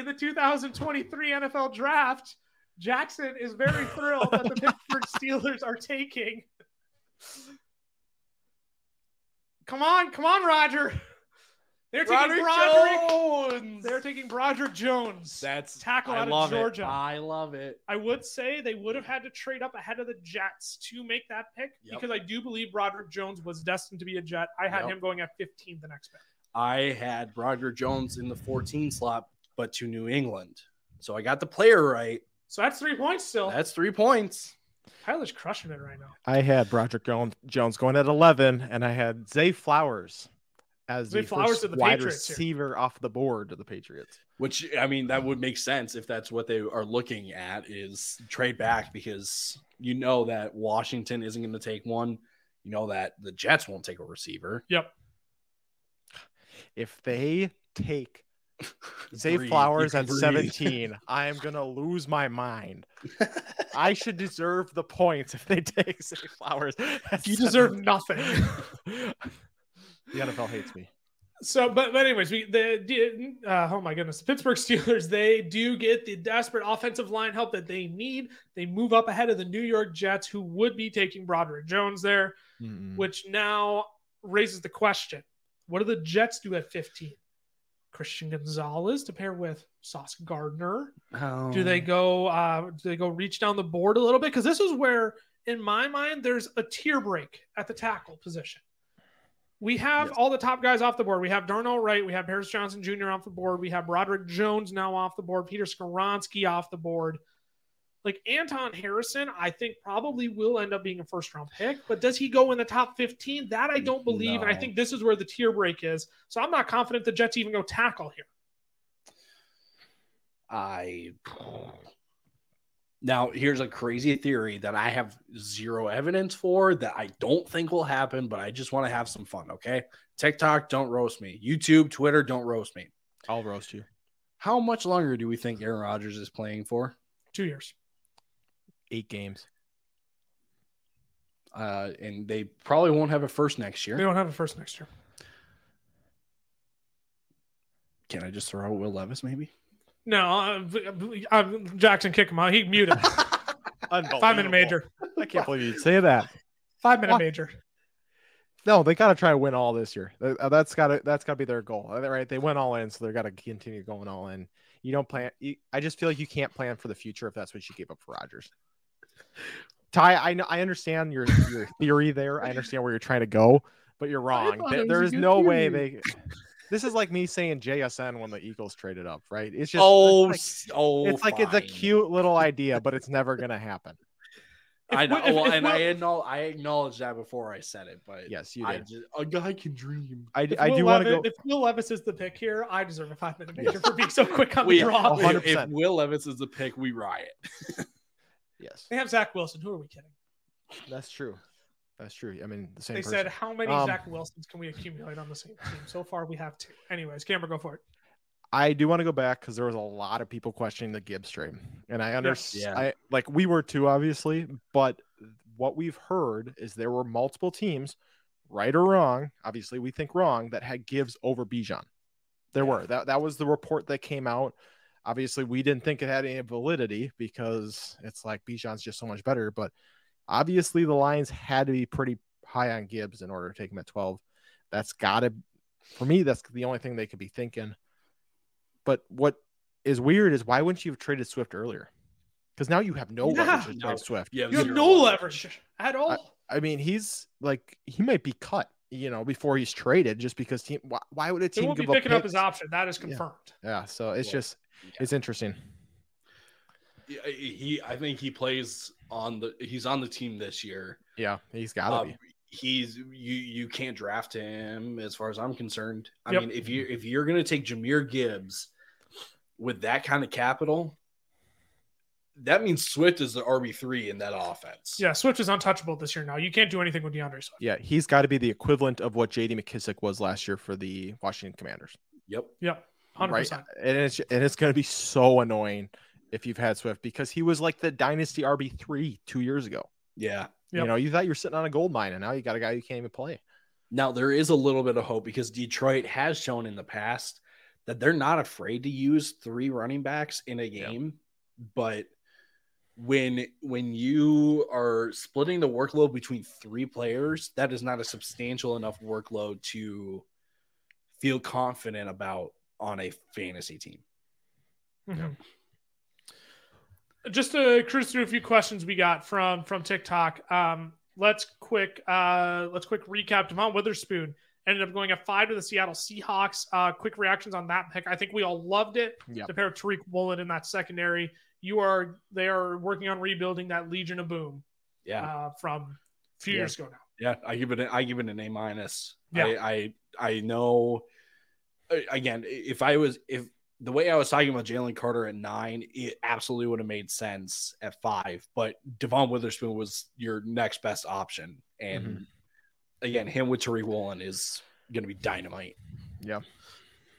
in the 2023 NFL Draft. Jackson is very thrilled that the Pittsburgh Steelers are taking. Come on, come on, Roger. They're taking Broderick. Jones. They're taking Broderick Jones. That's tackle I out of Georgia. It. I love it. I would say they would have had to trade up ahead of the Jets to make that pick Yep. because I do believe Broderick Jones was destined to be a Jet. I had Yep. him going at 15 the next pick. I had Broderick Jones in the 14 slot, but to New England. So I got the player right. So that's three points still. That's three points. Tyler's crushing it right now. I had Broderick Jones, Jones going at 11, and I had Zay Flowers as Zay the Flowers first the wide Patriots here. receiver off the board to the Patriots. Which I mean, that would make sense if that's what they are looking at is trade back because you know that Washington isn't going to take one. You know that the Jets won't take a receiver. Yep. If they take Zay Breathe. Flowers at breathe. 17, I am gonna lose my mind. I should deserve the points if they take Zay Flowers. You deserve nothing. the NFL hates me. So, but, but anyways, we the uh, oh my goodness, the Pittsburgh Steelers they do get the desperate offensive line help that they need. They move up ahead of the New York Jets, who would be taking Broderick Jones there, Mm-mm. which now raises the question: What do the Jets do at 15? Christian Gonzalez to pair with Sauce Gardner. Do they go? Uh, do they go reach down the board a little bit? Because this is where, in my mind, there's a tier break at the tackle position. We have Yes. all the top guys off the board. We have Darnell Wright. We have Paris Johnson Jr. off the board. We have Broderick Jones now off the board. Peter Skoronski off the board. Like Anton Harrison, I think probably will end up being a first round pick, but does he go in the top 15? That I don't believe. And I think this is where the tier break is. So I'm not confident the Jets even go tackle here. I now here's a crazy theory that I have zero evidence for that I don't think will happen, but I just want to have some fun. Okay, TikTok, don't roast me. YouTube, Twitter, don't roast me. I'll roast you. How much longer do we think Aaron Rodgers is playing for? Two years. Eight games. Uh, and they probably won't have a first next year. They year. don't have a first next year. Can I just throw out Will Levis maybe? No, uh, uh, Jackson kick him out. He muted. Five minute major. I can't believe you'd say that. Five minute What? major. No, they got to try to win all this year. Uh, That's got to that's got to be their goal, right? They went all in, so they got to continue going all in. You don't plan. You, I just feel like you can't plan for the future if that's what you gave up for Rodgers. Ty, I know I understand your your theory there. I understand where you're trying to go, but you're wrong. There- it was a there's good no way they. This is like me saying JSN when the Eagles traded up, right? It's just oh, it's s- oh, like, it's, like it's a cute little idea, but it's never gonna happen. I know, if- well, if and Will- I acknowledge, I acknowledge that before I said it, but Yes, you I did. just, a guy can dream. I, I do want to go. If Will Levis is the pick here, I deserve a five minute major for being so quick on the We, draw. Oh, if, if 100%. Will Levis is the pick, we riot. Yes, They have Zach Wilson. Who are we kidding? that's true. That's true. I mean, the same. They person. said, how many Um, Zach Wilsons can we accumulate on the same team? So far, we have two. Anyways, Cameron, go for it. I do want to go back because there was a lot of people questioning the Gibbs trade, and I understand. Yeah. I like we were too, obviously, but what we've heard is there were multiple teams, right or wrong. Obviously, we think wrong that had Gibbs over Bijan. There were that that was the report that came out. Obviously, we didn't think it had any validity because it's like Bijan's just so much better. But obviously, the Lions had to be pretty high on Gibbs in order to take him at twelve. That's got to, for me, that's the only thing they could be thinking. But what is weird is why wouldn't you have traded Swift earlier? Because now you have no Yeah. leverage to No. trade Swift. Yeah, You have no leverage at all. I mean, he's like he might be cut you know, before he's traded, just because team. Why, why would a They team won't be give up picking up his option. That is confirmed. Yeah, so it's Well, just it's interesting. He, I think he plays on the. He's on the team this year. Yeah, he's got to Uh, be. he's you. You can't draft him, as far as I'm concerned. I Yep. mean, if you if you're going to take Jahmyr Gibbs with that kind of capital, that means Swift is the RB three in that offense. Yeah, Swift is untouchable this year now. You can't do anything with DeAndre Swift. Yeah, he's got to be the equivalent of what J.D. McKissic was last year for the Washington Commanders. Yep. Yep, hundred Right, and it's and it's going to be so annoying if you've had Swift because he was like the dynasty RB three two years ago. Yeah. Yep. You know, you thought you were sitting on a gold mine, and now you got a guy who can't even play. Now there is a little bit of hope because Detroit has shown in the past that they're not afraid to use three running backs in a Yeah. game, but when when you are splitting the workload between three players, that is not a substantial enough workload to feel confident about on a fantasy team. Mhm. Just to cruise through a few questions we got from from TikTok. Um, let's quick uh, let's quick recap. Devon Witherspoon ended up going a five to the Seattle Seahawks. Uh, quick reactions on that pick. I think we all loved it. Yep. To pair of Tariq Woolen in that secondary. You are they are working on rebuilding that Legion of Boom Yeah. uh, from a few Yeah. years ago now. Yeah, I give it. A, I give it an A minus. Yeah. I, I I know. Uh, Again, if I was if the way I was talking about Jalen Carter at nine, it absolutely would have made sense at five. But Devon Witherspoon was your next best option, and Mm-hmm. again, him with Tariq Woolen is going to be dynamite.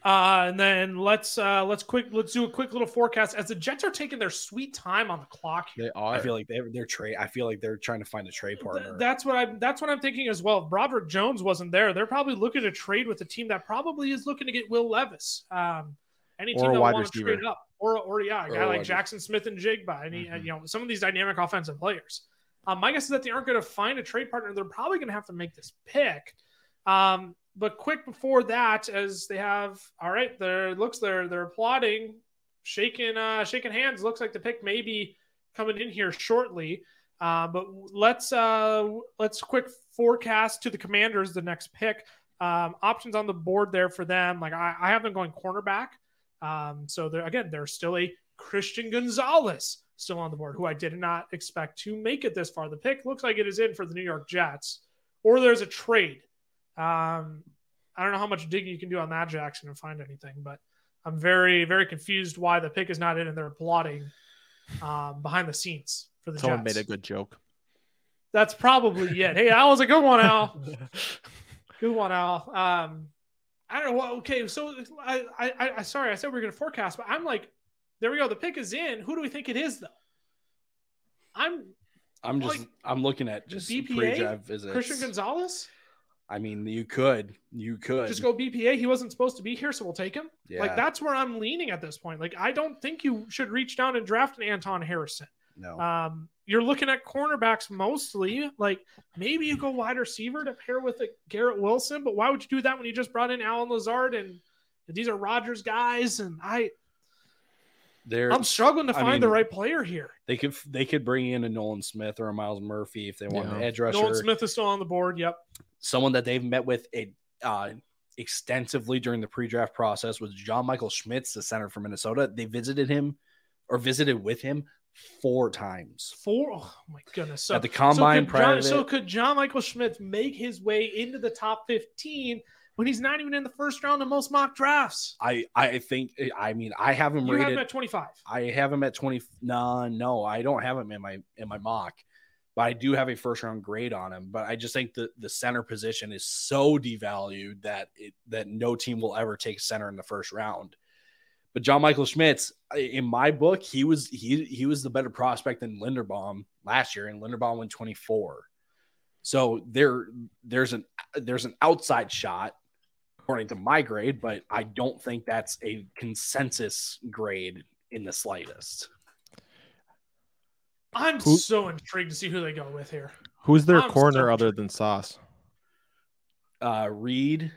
Uh, and then let's uh, let's quick let's do a quick little forecast as the Jets are taking their sweet time on the clock here. They are. I feel like they're they're trade. I feel like they're trying to find a trade Th- partner. That's what I'm. That's what I'm thinking as well. If Broderick Jones wasn't there, they're probably looking to trade with a team that probably is looking to get Will Levis. Um, any Or team that wants to receiver. trade up, or or yeah, a guy a like wide Jaxon Smith-Njigba. Any uh, Mhm. you know some of these dynamic offensive players. Um, my guess is that they aren't going to find a trade partner. They're probably going to have to make this pick. Um, but quick before that, as they have, all right, there looks they're they're applauding, shaking uh, shaking hands. Looks like the pick may be coming in here shortly. Uh, but let's uh, let's quick forecast to the Commanders the next pick. Um, options on the board there for them. Like I, I have them going cornerback. Um, so they're again there's still a Christian Gonzalez still on the board, who I did not expect to make it this far. The pick looks like it is in for the New York Jets, or there's a trade. Um, I don't know how much digging you can do on that Jackson and find anything, but I'm very very confused why the pick is not in and they're plotting um, behind the scenes for the Someone Jets. made a good joke. That's probably it. Hey, that was a good one, Al. Good one, Al. Um, I don't know. What, okay, so I, I, I, sorry, I said we are going to forecast, but I'm like, there we go. The pick is in. Who do we think it is, though? I'm I'm just like, I'm looking at just BPA? pre-draft visits. Christian Gonzalez. I mean, you could, you could Just go BPA. He wasn't supposed to be here, so we'll take him. Yeah, Like that's where I'm leaning at this point. Like I don't think you should reach down and draft an Anton Harrison. no. Um, you're looking at cornerbacks mostly. Like maybe you go wide receiver to pair with a Garrett Wilson, but why would you do that when you just brought in Allen Lazard and these are Rodgers guys? And I, They're I'm struggling to I find the right player here. they could they could bring in a Nolan Smith or a Myles Murphy if they want Yeah. an edge rusher. Nolan Smith is still on the board. Yep. Someone that they've met with a, uh, extensively during the pre-draft process was John Michael Schmitz, the center from Minnesota. They visited him or visited with him four times. Four. Oh my goodness. So At the combine so could, John, so could John Michael Schmitz make his way into the top 15 when he's not even in the first round of most mock drafts? I I think I mean I have him You have him at 25. I have him at 20. No, no, I don't have him in my in my mock, but I do have a first round grade on him. But I just think that the center position is so devalued that it that no team will ever take center in the first round. But John Michael Schmitz, in my book, he was he he was the better prospect than Linderbaum last year, and Linderbaum went 24. So there there's an there's an outside shot according to my grade, but I don't think that's a consensus grade in the slightest. I'm Who- so intrigued to see who they go with here. Who's their I'm corner so other than Sauce? Uh, Reed,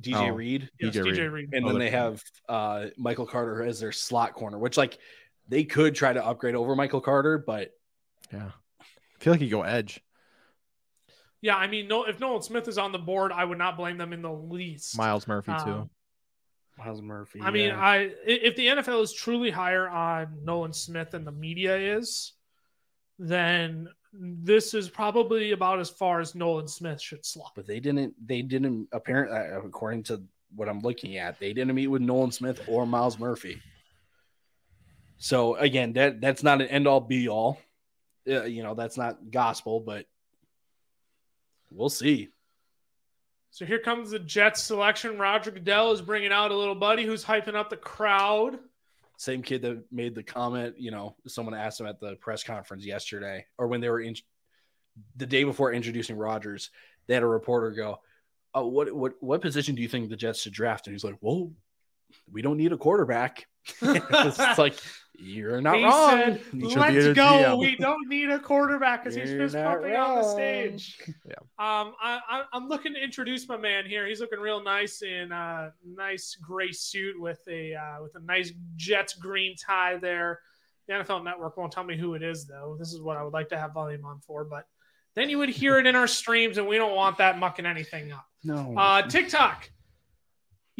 DJ Oh. Reed, Yes, DJ DJ Reed. and Oh, then they're- they have uh, Michael Carter as their slot corner, which like they could try to upgrade over Michael Carter, but Yeah. I feel like you go edge. Yeah, I mean, no, if Nolan Smith is on the board, I would not blame them in the least. Myles Murphy too. Um, Myles Murphy. I mean, yeah. I i- if the NFL is truly higher on Nolan Smith than the media is, then this is probably about as far as Nolan Smith should slot. but they didn't. They didn't. Apparently, according to what I'm looking at, they didn't meet with Nolan Smith or Myles Murphy. So again, that that's not an end all be all. Uh, you know, that's not gospel, but we'll see. So here comes the Jets selection. Roger Goodell is bringing out a little buddy who's hyping up the crowd. Same kid that made the comment. You know, someone asked him at the press conference yesterday, or when they were in the day before introducing Rodgers. They had a reporter go, oh, "What what what position do you think the Jets should draft?" And he's like, "Well, we don't need a quarterback." it's like you're not he wrong. said, You should be "Let's go. GM." We don't need a quarterback because he's You're fist on the stage." Yeah. Um, I, I, I'm looking to introduce my man here. He's looking real nice in a nice gray suit with a uh, with a nice Jets green tie there. The NFL Network won't tell me who it is though. This is what I would like to have volume on for, but then you would hear it in our streams, and we don't want that mucking anything up. no, Uh, TikTok,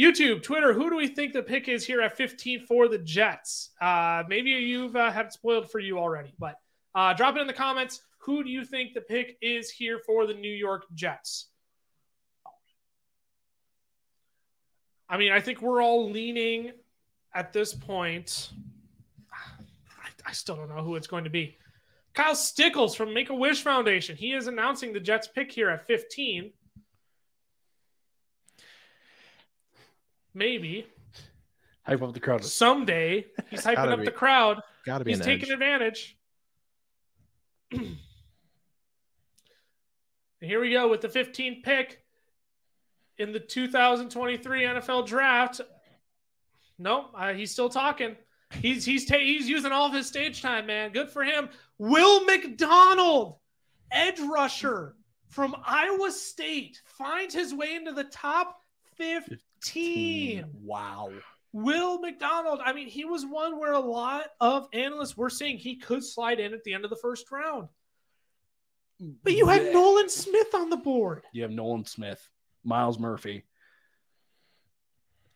YouTube, Twitter. Who do we think the pick is here at 15 for the Jets? Uh, maybe you've uh, had it spoiled for you already, but uh, drop it in the comments. Who do you think the pick is here for the New York Jets? I mean, I think we're all leaning at this point. I, I still don't know who it's going to be. Kyle Stickles from Make a Wish Foundation. He is announcing the Jets pick here at 15. Maybe hype up the crowd. someday he's hyping Gotta up be. the crowd. Got to be He's taking edge. advantage. and here we go with the 15th pick in the 2023 NFL Draft. Nope, uh, he's still talking. He's he's ta- he's using all of his stage time, man. Good for him. Will McDonald, edge rusher from Iowa State, finds his way into the top 15. Wow. Will McDonald, I mean, he was one where a lot of analysts were saying he could slide in at the end of the first round. But you had Nolan Smith on the board. You have Nolan Smith, Myles Murphy.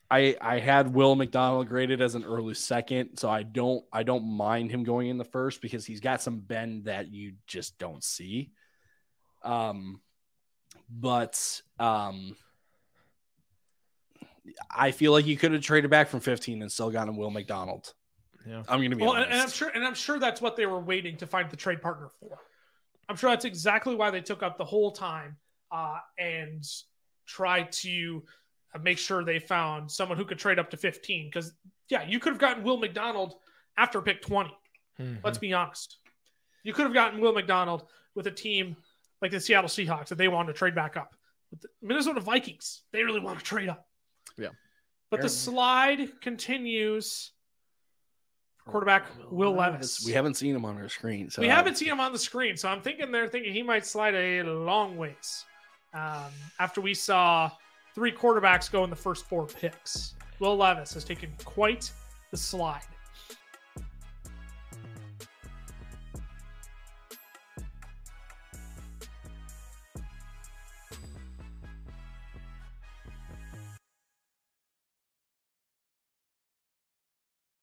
I I had Will McDonald graded as an early second, so I don't I don't mind him going in the first because he's got some bend that you just don't see. Um, but um, I feel like you could have traded back from 15 and still gotten Will McDonald. Yeah. I'm gonna be Well, and, honest. and I'm sure, and I'm sure that's what they were waiting to find the trade partner for. I'm sure that's exactly why they took up the whole time uh, and tried to uh, make sure they found someone who could trade up to 15. Because yeah, you could have gotten Will McDonald after pick 20. Mhm. Let's be honest. You could have gotten Will McDonald with a team like the Seattle Seahawks that they wanted to trade back up. But the Minnesota Vikings, they really want to trade up. Yeah. But the slide continues. Quarterback Will Levis. We haven't seen him on our screen, so we haven't seen him on the screen, so I'm thinking they're thinking he might slide a long ways. Um, after we saw three quarterbacks go in the first four picks, Will Levis has taken quite the slide.